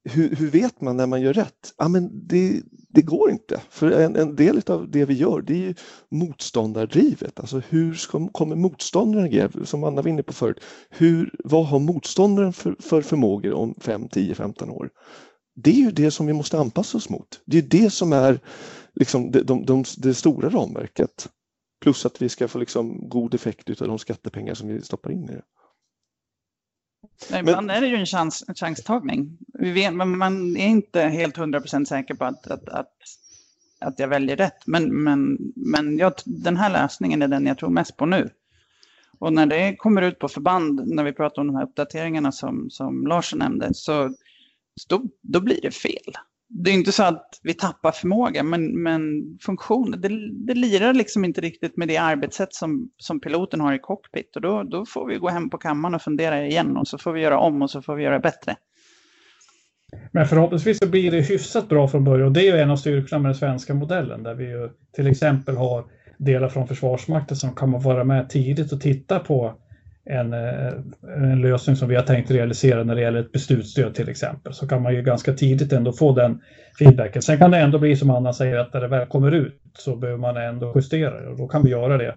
hur, hur, vet man när man gör rätt? Ja, men det, det går inte, för en, en, del av det vi gör det är ju motståndardrivet. Alltså hur ska, kommer motståndaren agera? Som Anna var inne på förut, hur, vad har motståndaren för, för förmågor om 5, 10, 15 år? Det är ju det som vi måste anpassa oss mot. Det är det som är liksom det, de, de, det stora ramverket. Plus att vi ska få liksom god effekt av de skattepengar som vi stoppar in i det. Nej, ibland men, är det ju en, chans, en chanstagning. Vi vet, men man är inte helt hundra procent säker på att, att, att, att jag väljer rätt. Men, men, men jag, den här lösningen är den jag tror mest på nu. Och när det kommer ut på förband, när vi pratar om de här uppdateringarna som, som Lars nämnde, så då, då blir det fel det är inte så att vi tappar förmåga, men, men funktion, det, det lirar liksom inte riktigt med det arbetssätt som, som piloten har i cockpit. Och då, då får vi gå hem på kammaren och fundera igen och så får vi göra om och så får vi göra bättre. Men förhoppningsvis så blir det hyfsat bra från början och det är ju en av styrkorna med den svenska modellen där vi ju till exempel har delar från Försvarsmakten som kan vara med tidigt och titta på en, eh, en, lösning som vi har tänkt realisera när det gäller ett beslutsstöd till exempel så kan man ju ganska tidigt ändå få den feedbacken. Sen kan det ändå bli som Anna säger att när det väl kommer ut så behöver man ändå justera det och då kan vi göra det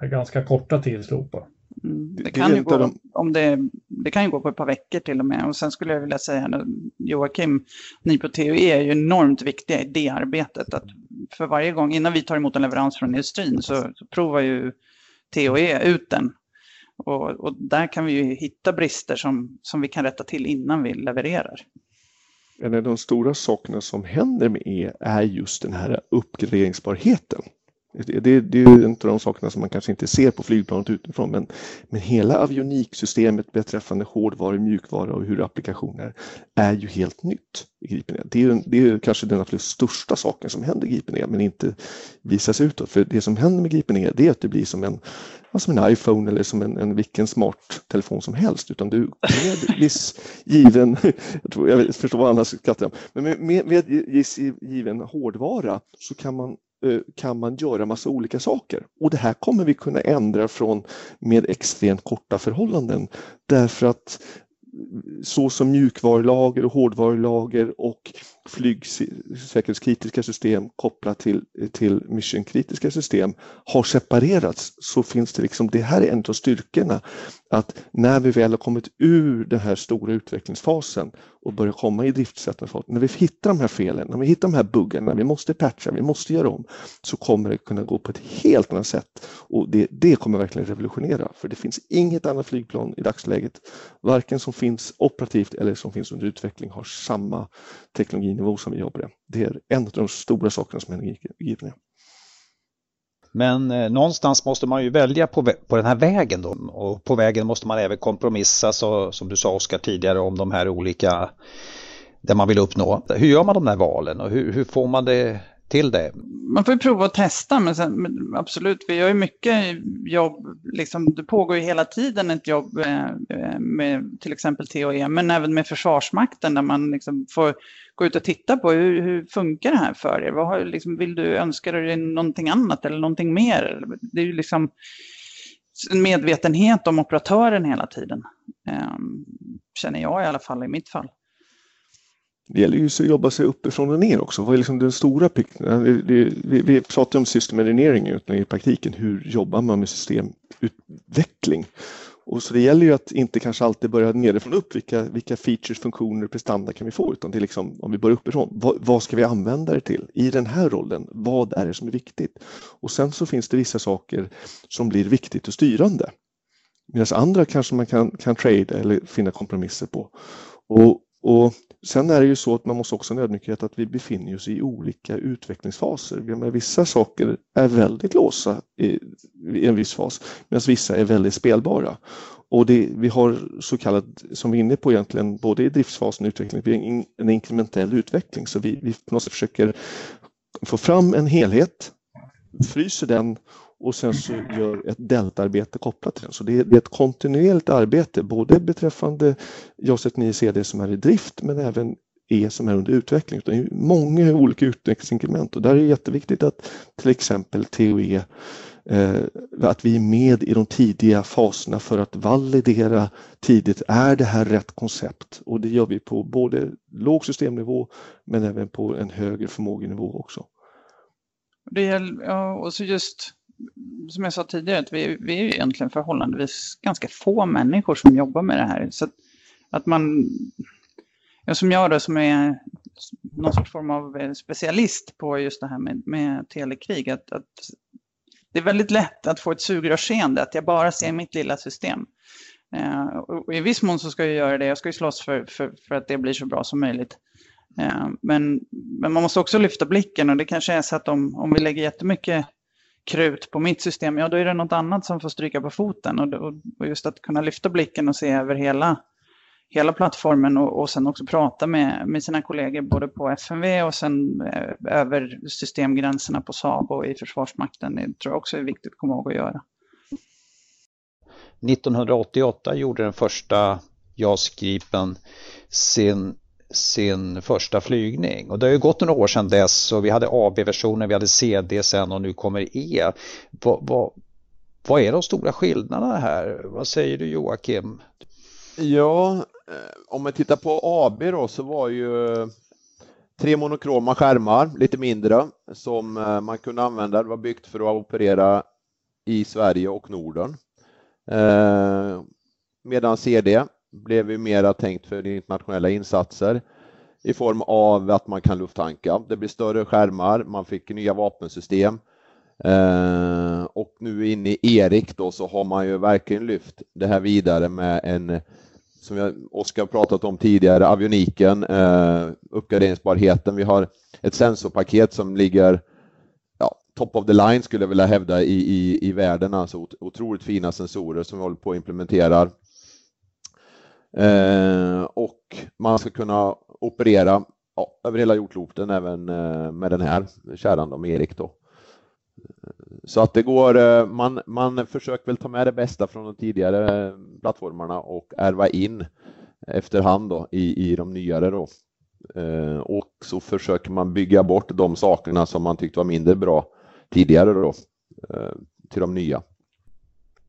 med ganska korta tidslopar. Mm, det, kan ju gå, om det, det kan ju gå på ett par veckor till och med. Och sen skulle jag vilja säga Joakim, ni på TOE är ju enormt viktiga i det arbetet. Att för varje gång, innan vi tar emot en leverans från industrin så, så provar ju TOE ut den och, och, där kan vi ju hitta brister som, som vi kan rätta till innan vi levererar. En av de stora sakerna som händer med E är just den här uppgraderingsbarheten. Det, det, är en av de sakerna som man kanske inte ser på flygplanet utifrån men, men hela avioniksystemet beträffande hårdvara, mjukvara och hur applikationer är ju helt nytt i Gripen E. Det är, det är kanske den absolut största saken som händer i Gripen E men inte visas utåt. För det som händer med Gripen E det är att det blir som en, som en iPhone eller som en, en vilken smart telefon som helst utan du med viss given, [LAUGHS] jag, tror, jag förstår vad andra skrattar om. men med, med, med viss given hårdvara så kan man Eh, kan man göra massa olika saker. Och det här kommer vi kunna ändra från med extremt korta förhållanden därför att så som mjukvarulager och hårdvarulager och flygsäkerhetskritiska system kopplat till, till missionkritiska system har separerats så finns det liksom, det här är en av styrkorna. Att när vi väl har kommit ur den här stora utvecklingsfasen och börjar komma i driftsättningsfasen, när vi hittar de här felen, när vi hittar de här buggarna, vi måste patcha, vi måste göra om, så kommer det kunna gå på ett helt annat sätt. Och det, det kommer verkligen revolutionera för det finns inget annat flygplan i dagsläget, varken som finns operativt eller som finns under utveckling har samma teknologi energinivå som vi jobbar med. Det är en av de stora sakerna som händer i Men eh, någonstans måste man ju välja på, på den här vägen då och på vägen måste man även kompromissa så, som du sa Oskar tidigare om de här olika det man vill uppnå. Hur gör man de här valen och hur, hur får man det till det? Man får ju prova att testa, men, sen, men absolut, vi gör ju mycket jobb. Liksom, det pågår ju hela tiden ett jobb eh, eh med till exempel TOE, men även med Försvarsmakten där man liksom får gå ut och titta på hur, hur funkar det här för er? Vad har, liksom, vill du önska dig någonting annat eller någonting mer? Det är ju liksom en medvetenhet om operatören hela tiden. Eh, känner jag i alla fall i mitt fall det gäller ju att jobba sig uppifrån och ner också. Vad är liksom den stora pikten? Vi, vi pratar om system engineering i praktiken. Hur jobbar man med systemutveckling? Och så det gäller ju att inte kanske alltid börja nerifrån upp. Vilka, vilka features, funktioner, prestanda kan vi få? Utan det är liksom, om vi börjar uppifrån, vad, vad, ska vi använda det till? I den här rollen, vad är det som är viktigt? Och sen så finns det vissa saker som blir viktigt och styrande. Medan andra kanske man kan, kan trade eller finna kompromisser på. Och, och Sen är det ju så att man måste också ha en ödmjukhet att vi befinner oss i olika utvecklingsfaser. Vissa saker är väldigt låsta i, en viss fas medan vissa är väldigt spelbara. Och det, vi har så kallat, som vi är inne på egentligen, både i driftsfasen och utvecklingen, en inkrementell utveckling. Så vi, vi på något sätt försöker få fram en helhet, fryser den och sen så gör ett deltaarbete kopplat till den. Så det är, ett kontinuerligt arbete både beträffande JAS 9 CD som är i drift men även E som är under utveckling. Det är många olika utvecklingsinkrement och där är det jätteviktigt att till exempel TOE eh, att vi är med i de tidiga faserna för att validera tidigt. Är det här rätt koncept? Och det gör vi på både låg systemnivå men även på en högre förmågenivå också. Det gäller, ja, och så just som jag sa tidigare, att vi, vi är egentligen förhållandevis ganska få människor som jobbar med det här. Så att, att man, ja, som jag då, som är någon sorts form av eh, specialist på just det här med, med telekrig, att, att det är väldigt lätt att få ett sugrörsseende, att jag bara ser mitt lilla system. Eh, och I viss mån så ska jag göra det, jag ska ju slåss för, för, för att det blir så bra som möjligt. Eh, men, men man måste också lyfta blicken och det kanske är så att om, om vi lägger jättemycket krut på mitt system, ja då är det något annat som får stryka på foten. Och, och, just att kunna lyfta blicken och se över hela, hela plattformen och, och sen också prata med, med sina kollegor både på FMV och sen eh, över systemgränserna på Saab och i Försvarsmakten. Det tror jag också är viktigt att komma ihåg att göra. 1988 gjorde den första JAS Gripen sin sin första flygning. Och det har ju gått några år sedan dess och vi hade AB-versionen, vi hade CD sen och nu kommer E. Vad, vad, vad är de stora skillnaderna här? Vad säger du Joakim? Ja, eh, om man tittar på AB då så var ju eh, tre monokroma skärmar, lite mindre, som eh, man kunde använda. Det var byggt för att operera i Sverige och Norden. Eh, medan CD blev ju mera tänkt för internationella insatser i form av att man kan lufttanka. Det blir större skärmar, man fick nya vapensystem eh, och nu inne i Erik då så har man ju verkligen lyft det här vidare med en som jag, Oskar pratat om tidigare, avioniken, eh, uppgraderingsbarheten. Vi har ett sensorpaket som ligger ja, top of the line skulle jag vilja hävda i, i, i världen, alltså otroligt fina sensorer som vi håller på att implementera. Eh, och man ska kunna operera ja, över hela jordkloten även eh, med den här kärran med Erik då. Eh, så att det går, eh, man, man försöker väl ta med det bästa från de tidigare eh, plattformarna och ärva in efterhand då i, i de nyare då. Eh, och så försöker man bygga bort de sakerna som man tyckte var mindre bra tidigare då eh, till de nya.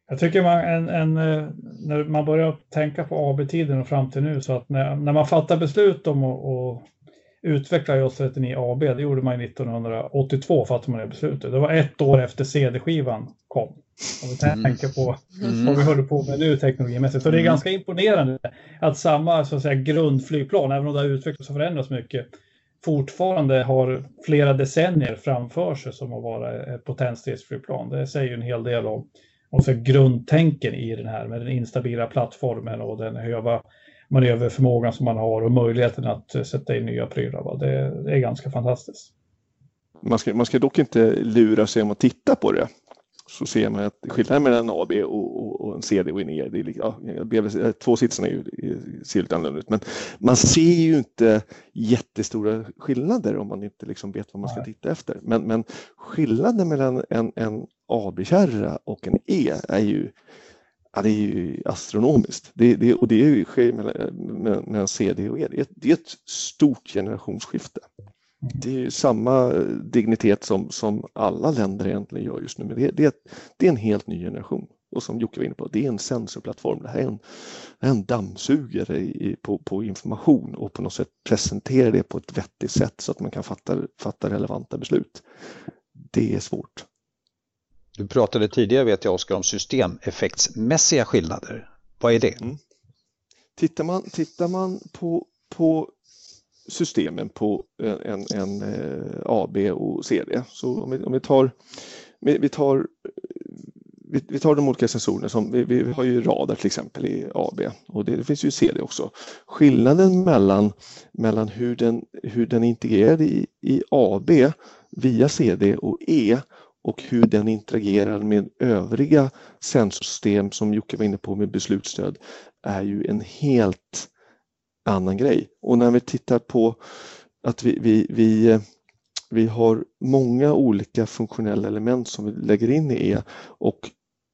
Jag tycker man, en, en, eh, när man börjar tänka på AB-tiden och fram till nu så att när, när man fattar beslut om att, att utveckla JAS 39 AB, det gjorde man 1982 fattade man det beslutet. Det var ett år efter CD-skivan kom. Om vi mm. tänker på mm. vad vi håller på med nu teknologimässigt. Så det är mm. ganska imponerande att samma så att säga, grundflygplan, även om det har utvecklats och förändrats mycket, fortfarande har flera decennier framför sig som att vara ett potensstridsflygplan. Det säger ju en hel del om och så grundtänken i den här med den instabila plattformen och den höga manöverförmågan som man har och möjligheten att sätta in nya prylar. Det, det är ganska fantastiskt. Man ska, man ska dock inte lura sig om att titta på det så ser man att skillnaden mellan en AB och, och, och en CD och en E, det är, ja, två sitsarna är ju, ser lite annorlunda ut, men man ser ju inte jättestora skillnader om man inte liksom vet vad man ska titta efter. Men, men skillnaden mellan en, en AB-kärra och en E är ju, ja, det är ju astronomiskt. Det, det, och det sker mellan, mellan CD och E. Det är, det är ett stort generationsskifte. Det är samma dignitet som, som alla länder egentligen gör just nu, men det, det, det är en helt ny generation. Och som Jocke var inne på, det är en sensorplattform. Det här är en, en dammsugare i, på, på, information och på något sätt presentera det på ett vettigt sätt så att man kan fatta, fatta relevanta beslut. Det är svårt. Du pratade tidigare, vet jag, Oskar, om systemeffektsmässiga skillnader. Vad är det? Mm. Tittar man, tittar man på, på systemen på eh, en, en, eh, en AB och CD. Så om vi, om vi tar, vi, tar vi, vi, tar de olika sensorerna som vi, vi, har ju radar till exempel i AB och det, det, finns ju CD också. Skillnaden mellan, mellan hur, den, hur den är integrerad i, i AB via CD och E och hur den interagerar med övriga sensorsystem som Jocke var inne på med beslutsstöd är ju en helt annan grej. Och när vi tittar på att vi, vi, vi, Vi har många olika funktionella element som vi lägger in i E och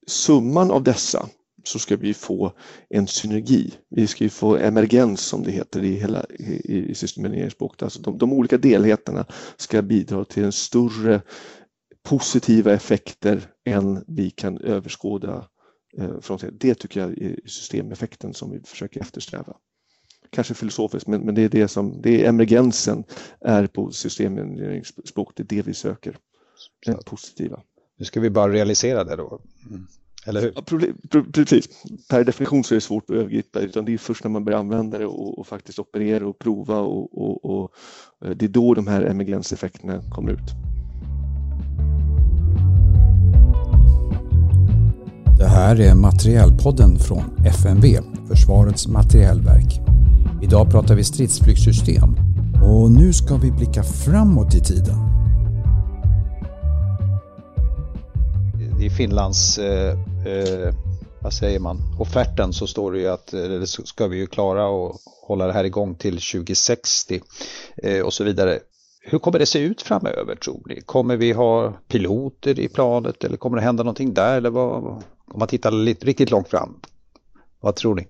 summan av dessa så ska vi få en synergi. Vi ska ju få emergens som det heter i hela i, i systemeringsspråket. Alltså de, de olika delheterna ska bidra till en större positiva effekter än vi kan överskåda. Eh, från det tycker jag är systemeffekten som vi försöker eftersträva. Kanske filosofiskt, men, men det är det som det är emergensen är på systemingenjörsspråk. Det är det vi söker. Det positiva. Nu ska vi bara realisera det då. Mm. Eller hur? Ja, precis. Per definition så är det svårt att övergripa utan det är först när man börjar använda det och, och faktiskt operera och prova och, och, och, eh, det är då de här emergenseffekterna kommer ut. Det här är Materielpodden från FMV, Försvarets materielverk. Idag pratar vi stridsflygsystem och nu ska vi blicka framåt i tiden. I Finlands, eh, eh, vad säger man, offerten så står det ju att eh, det ska vi ju klara och hålla det här igång till 2060 eh, och så vidare. Hur kommer det se ut framöver tror ni? Kommer vi ha piloter i planet eller kommer det hända någonting där? Eller vad, om man tittar lite, riktigt långt fram. Vad tror ni?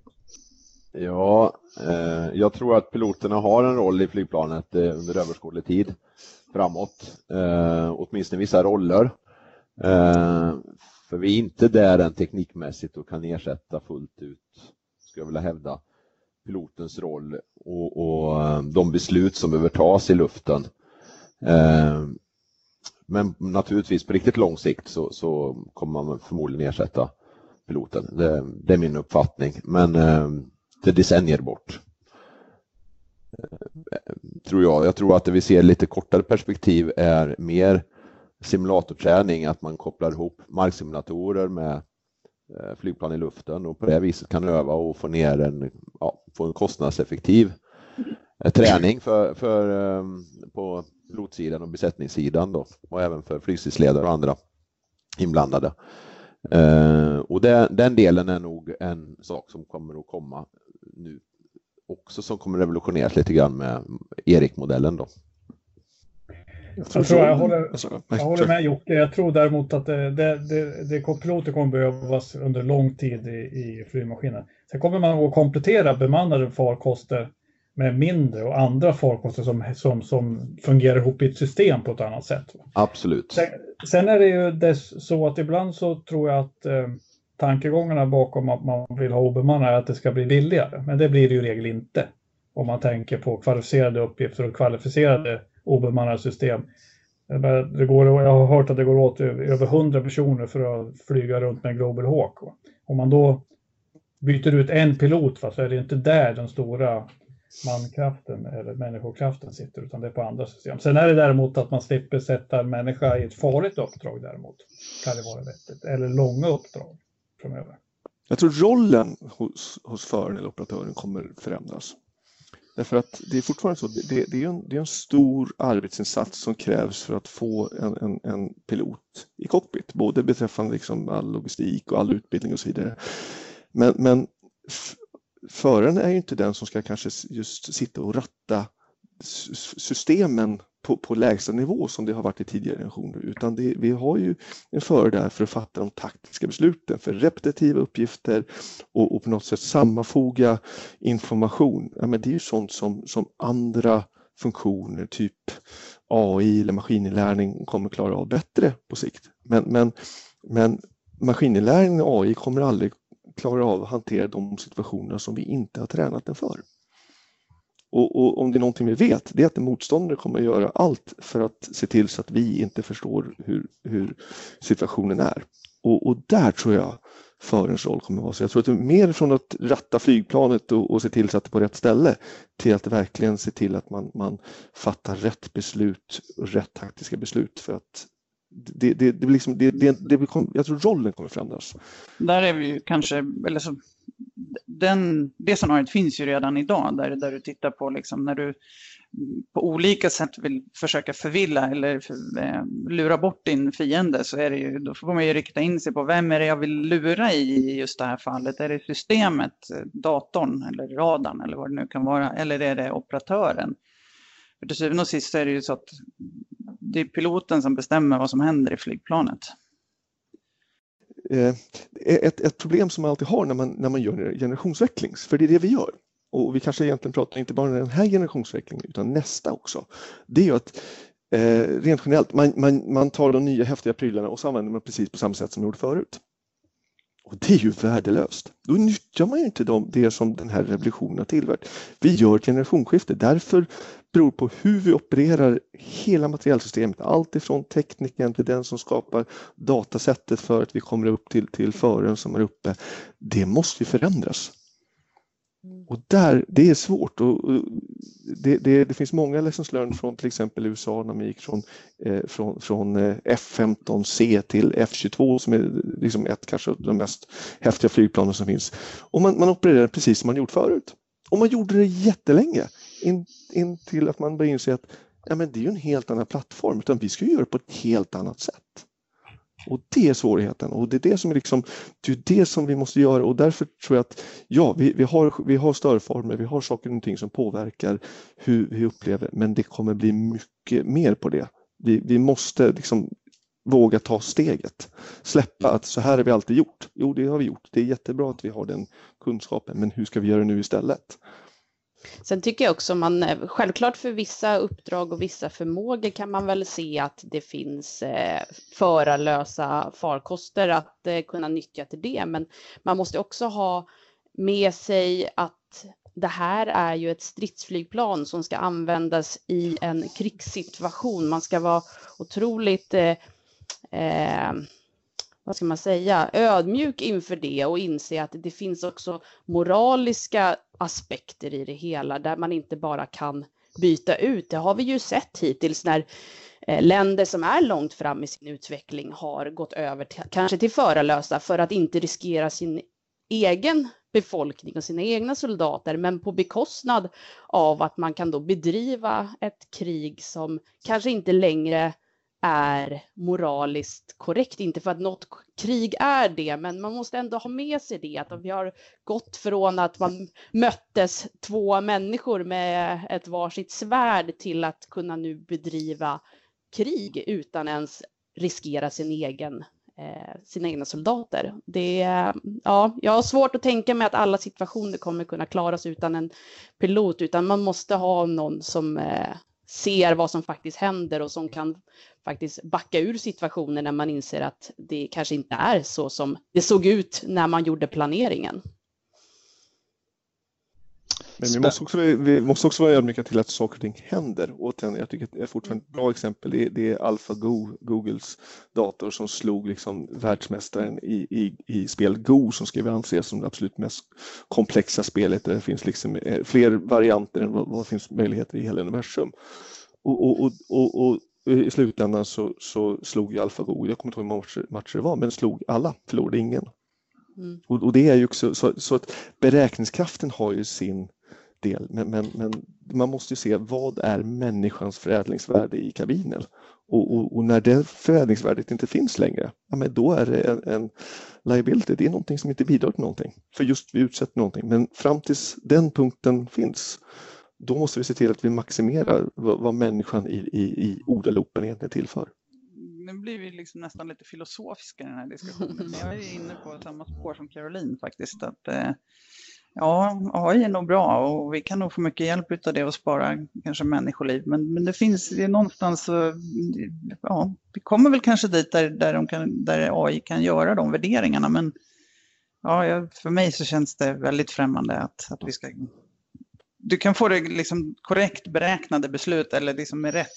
Ja, Eh, jag tror att piloterna har en roll i flygplanet eh, under överskådlig tid framåt. Eh, åtminstone vissa roller. För vi är inte där än teknikmässigt och kan ersätta fullt ut, skulle jag vilja hävda, pilotens roll och, och de beslut som behöver tas i luften. Men naturligtvis på riktigt lång sikt så, så kommer man förmodligen ersätta piloten. Det, det är min uppfattning. Men eh, det är decennier bort. Eh, tror jag. Jag tror att det vi ser lite kortare perspektiv är mer simulatorträning, att man kopplar ihop marksimulatorer med eh, flygplan i luften och på det viset kan öva och få ner en, ja, få en kostnadseffektiv eh, träning för, för, på pilotsidan och besättningssidan då, och även för flygstridsledare och andra inblandade. och det, den delen är nog en sak som kommer att komma nu också som kommer revolutioneras lite grann med Erik-modellen då. Jag, tror jag, håller, jag håller med Jocke. Jag tror däremot att det, det, det, det piloter kommer behövas under lång tid i, i flygmaskinen. Sen kommer man att komplettera bemannade farkoster med mindre och andra farkoster som, som, som fungerar ihop i ett system på ett annat sätt. Absolut. Sen, sen är det ju dess, så att ibland så tror jag att eh, tankegångarna bakom att man vill ha obemannade är att det ska bli billigare. Men det blir det ju i regel inte. Om man tänker på kvalificerade uppgifter och kvalificerade obemannade system. Det går, jag har hört att det går åt över 100 personer för att flyga runt med en Global Hawk. Om man då byter ut en pilot så är det inte där den stora mankraften eller människokraften sitter utan det är på andra system. Sen är det däremot att man slipper sätta en människa i ett farligt uppdrag däremot. Kan det vara vettigt. Eller långa uppdrag framöver. Jag tror rollen hos, hos föraren eller operatören kommer förändras. Därför att det är fortfarande så, det, det, är en, det är en stor arbetsinsats som krävs för att få en, en, en pilot i cockpit, både beträffande liksom all logistik och all utbildning och så vidare. Men, men föraren är ju inte den som ska kanske just sitta och ratta systemen på, på lägsta nivå som det har varit i tidigare generationer utan det, vi har ju en före där för att fatta de taktiska besluten för repetitiva uppgifter och, och på något sätt sammanfoga information. Ja, men det är ju sånt som, som andra funktioner, typ AI eller maskininlärning kommer klara av bättre på sikt. Men, men, men maskininlärning och AI kommer aldrig klara av att hantera de situationer som vi inte har tränat den för. Och, och, om det är någonting vi vet, det är att en motståndare kommer att göra allt för att se till så att vi inte förstår hur, hur situationen är. Och, och, där tror jag förens roll kommer att vara. Så jag tror att det är mer från att ratta flygplanet och, och se till så att det är på rätt ställe till att verkligen se till att man, man fattar rätt beslut och rätt taktiska beslut för att det, det, det, liksom, det, det, det, jag tror rollen kommer förändras. Där är vi ju kanske, eller så, den, det scenariot finns ju redan idag där, där du tittar på liksom när du på olika sätt vill försöka förvilla eller för, eh, lura bort din fiende så är det ju, då får man ju rikta in sig på vem är det jag vill lura i just det här fallet. Är det systemet, datorn eller radarn eller vad det nu kan vara eller är det operatören? För till syvende och sist är det ju så att det är piloten som bestämmer vad som händer i flygplanet. Eh, ett, ett problem som man alltid har när man, när man gör generationsväxling, för det är det vi gör, och vi kanske egentligen pratar inte bara om den här generationsväxlingen utan nästa också, det är ju att eh, rent generellt, man, man, man tar de nya häftiga prylarna och så använder man precis på samma sätt som man gjorde förut. Och det är ju värdelöst. Då nyttjar man ju inte de, det som den här revolutionen har tillverkat. Vi gör ett generationsskifte. Därför beror på hur vi opererar hela materialsystemet. Allt ifrån tekniken till den som skapar datasättet för att vi kommer upp till, till föraren som är uppe. Det måste ju förändras. Och där, det är svårt. Och det, det, det, finns många lessons learned från till exempel USA när man gick från, eh, från, från eh, F15C till F22 som är liksom ett kanske de mest häftiga flygplanen som finns. Och man, man opererade precis som man gjort förut. Och man gjorde det jättelänge in, in till att man började inse att ja, men det är en helt annan plattform utan vi ska göra det på ett helt annat sätt. Och det är svårigheten och det är det som, är liksom, det, är det som vi måste göra och därför tror jag att ja, vi, vi, har, vi har störformer, vi har saker och ting som påverkar hur vi upplever men det kommer bli mycket mer på det. Vi, vi måste liksom våga ta steget. Släppa att så här har vi alltid gjort. Jo, det har vi gjort. Det är jättebra att vi har den kunskapen, men hur ska vi göra nu istället? Sen tycker jag också man, eh, självklart för vissa uppdrag och vissa förmågor kan man väl se att det finns eh, förarlösa farkoster att eh, kunna nyttja till det. Men man måste också ha med sig att det här är ju ett stridsflygplan som ska användas i en krigssituation. Man ska vara otroligt eh, eh, vad ska man säga, ödmjuk inför det och inse att det finns också moraliska aspekter i det hela där man inte bara kan byta ut. Det har vi ju sett hittills när eh, länder som är långt fram i sin utveckling har gått över till, kanske till förarlösa för att inte riskera sin egen befolkning och sina egna soldater, men på bekostnad av att man kan då bedriva ett krig som kanske inte längre är moraliskt korrekt. Inte för att något krig är det, men man måste ändå ha med sig det att vi har gått från att man möttes två människor med ett varsitt svärd till att kunna nu bedriva krig utan ens riskera sin egen eh, sina egna soldater. Det, ja, jag har svårt att tänka mig att alla situationer kommer kunna klaras utan en pilot, utan man måste ha någon som eh, ser vad som faktiskt händer och som kan faktiskt backa ur situationer när man inser att det kanske inte är så som det såg ut när man gjorde planeringen. Men vi måste, också, vi måste också vara ödmjuka till att saker och ting händer. Återigen, jag tycker att det är fortfarande ett bra exempel. Det är, det är AlphaGo, Googles dator som slog liksom världsmästaren i, i, i spel Go som ska anses som det absolut mest komplexa spelet. Det finns liksom eh, fler varianter än vad, vad finns möjligheter i hela universum. Och, och, och, och, och i slutändan så, så slog ju AlphaGo, jag kommer inte ihåg hur många matcher, matcher det var, men slog alla, förlorade ingen. Mm. Och, och, det är ju också så, så, att beräkningskraften har ju sin del, men, men, men, man måste ju se vad är människans förädlingsvärde i kabinen? Och, och, och, när det förädlingsvärdet inte finns längre, ja, men då är det en, en liability, det är någonting som inte bidrar till någonting. För just vi utsätter någonting, men fram tills den punkten finns, då måste vi se till att vi maximerar vad, vad människan i, i, i ordaloopen egentligen tillför nu blir vi liksom nästan lite filosofiska i den här diskussionen. Men jag är inne på samma spår som Caroline faktiskt. Att, eh, Ja, AI är nog bra och vi kan nog få mycket hjälp av det och spara kanske människoliv. Men, men det finns det någonstans, eh, ja, vi kommer väl kanske dit där, där, de kan, där AI kan göra de värderingarna. Men ja, för mig så känns det väldigt främmande att, att vi ska... Du kan få det liksom korrekt beräknade beslut eller liksom med rätt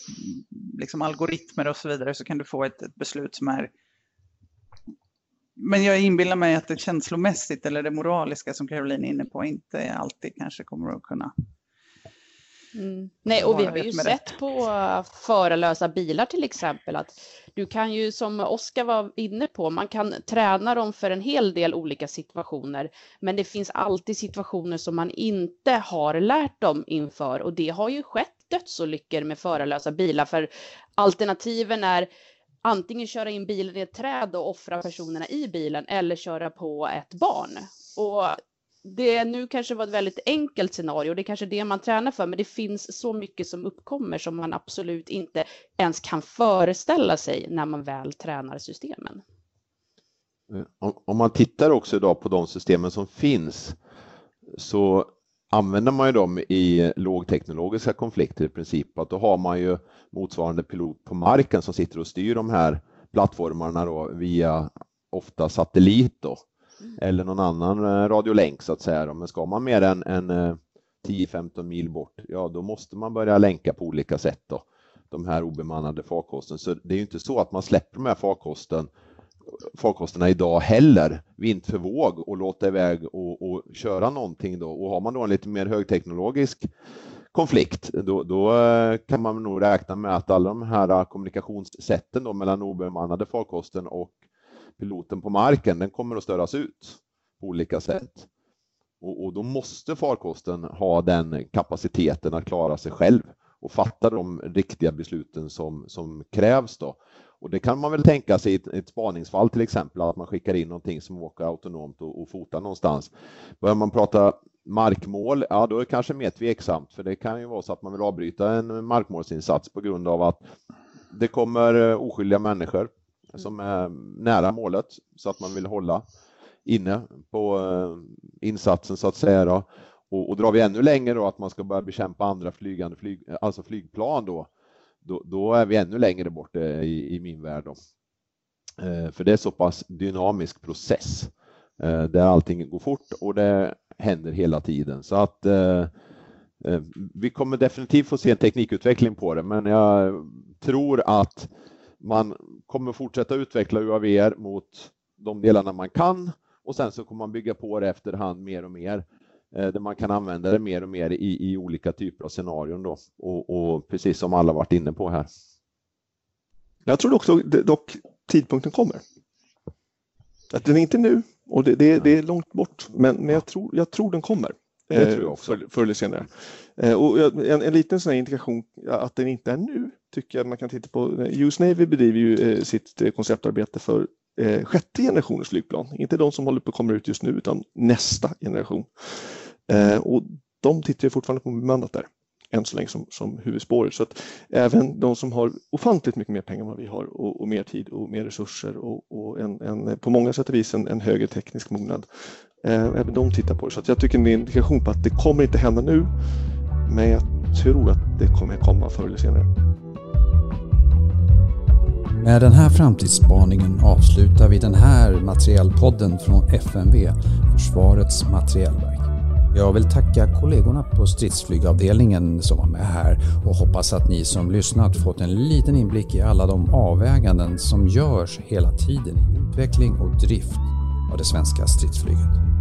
liksom algoritmer och så vidare så kan du få ett, ett beslut som är men jag inbillar mig att det känslomässigt eller det moraliska som Caroline är inne på inte alltid kanske kommer att kunna Mm. Nej, och vi har ju sett på förarlösa bilar till exempel att du kan ju som Oskar var inne på, man kan träna dem för en hel del olika situationer, men det finns alltid situationer som man inte har lärt dem inför och det har ju skett dödsolyckor med förarlösa bilar för alternativen är antingen köra in bilen i ett träd och offra personerna i bilen eller köra på ett barn. Och det nu kanske var ett väldigt enkelt scenario, det är kanske det man tränar för, men det finns så mycket som uppkommer som man absolut inte ens kan föreställa sig när man väl tränar systemen. Eh, om man tittar också idag på de systemen som finns så använder man ju dem i lågteknologiska konflikter i princip. Att då har man ju motsvarande pilot på marken som sitter och styr de här plattformarna då via ofta satellit då, mm. eller någon annan eh, radiolänk så att säga. Men ska man mer än, än 10-15 eh, mil bort, ja då måste man börja länka på olika sätt då, de här obemannade farkosten. Så det är ju inte så att man släpper de här farkosten farkosterna idag heller vind för våg och låta iväg och, och, köra någonting då. Och har man då en lite mer högteknologisk konflikt, då, då, eh, kan man nog räkna med att alla de här kommunikationssätten då mellan obemannade farkosten och piloten på marken, den kommer att störas ut på olika sätt. Och, och då måste farkosten ha den kapaciteten att klara sig själv och fatta de riktiga besluten som, som krävs då. Och det kan man väl tänka sig i ett, ett spaningsfall till exempel, att man skickar in någonting som åker autonomt och, och fotar någonstans. Börjar man prata markmål, ja då är det kanske mer tveksamt, för det kan ju vara så att man vill avbryta en markmålsinsats på grund av att det kommer eh, oskyldiga människor som är nära målet så att man vill hålla inne på eh, insatsen så att säga. Då. Och, och drar vi ännu längre då att man ska börja bekämpa andra flygande flyg, alltså flygplan då, då, då är vi ännu längre bort eh, i, i min värld. Då. Eh, för det är så pass dynamisk process eh, där allting går fort och det händer hela tiden. Så att vi kommer definitivt få se en teknikutveckling på det, men jag tror att man kommer fortsätta utveckla UAVR mot de delarna man kan och sen så kommer man bygga på det efterhand mer och mer. Eh, där man kan använda det mer och mer i, i olika typer av scenarion då och, och, precis som alla varit inne på här. Jag tror också dock tidpunkten kommer. Att den är inte nu och det, det, det är långt bort men, men jag, tror, jag tror den kommer. Det tror jag eh, också. För, förr eller senare. Eh, och en, en liten sån indikation att den inte är nu tycker jag man kan titta på. US Navy bedriver ju sitt konceptarbete för sjätte generationens flygplan. Inte de som håller på att komma ut just nu utan nästa generation. Eh, och de tittar fortfarande på bemannat där än så länge som, som huvudspåret. Så att även de som har ofantligt mycket mer pengar än vad vi har och, och mer tid och mer resurser och, och en, en, på många sätt och vis en, en högre teknisk mognad. Eh, även de tittar på det. Så att jag tycker det är en indikation på att det kommer inte hända nu. Men jag tror att det kommer komma förr eller senare. Med den här framtidsspaningen avslutar vi den här materiellpodden från FMV, Försvarets materielverk. Jag vill tacka kollegorna på stridsflygavdelningen som var med här och hoppas att ni som lyssnat fått en liten inblick i alla de avväganden som görs hela tiden i utveckling och drift av det svenska stridsflyget.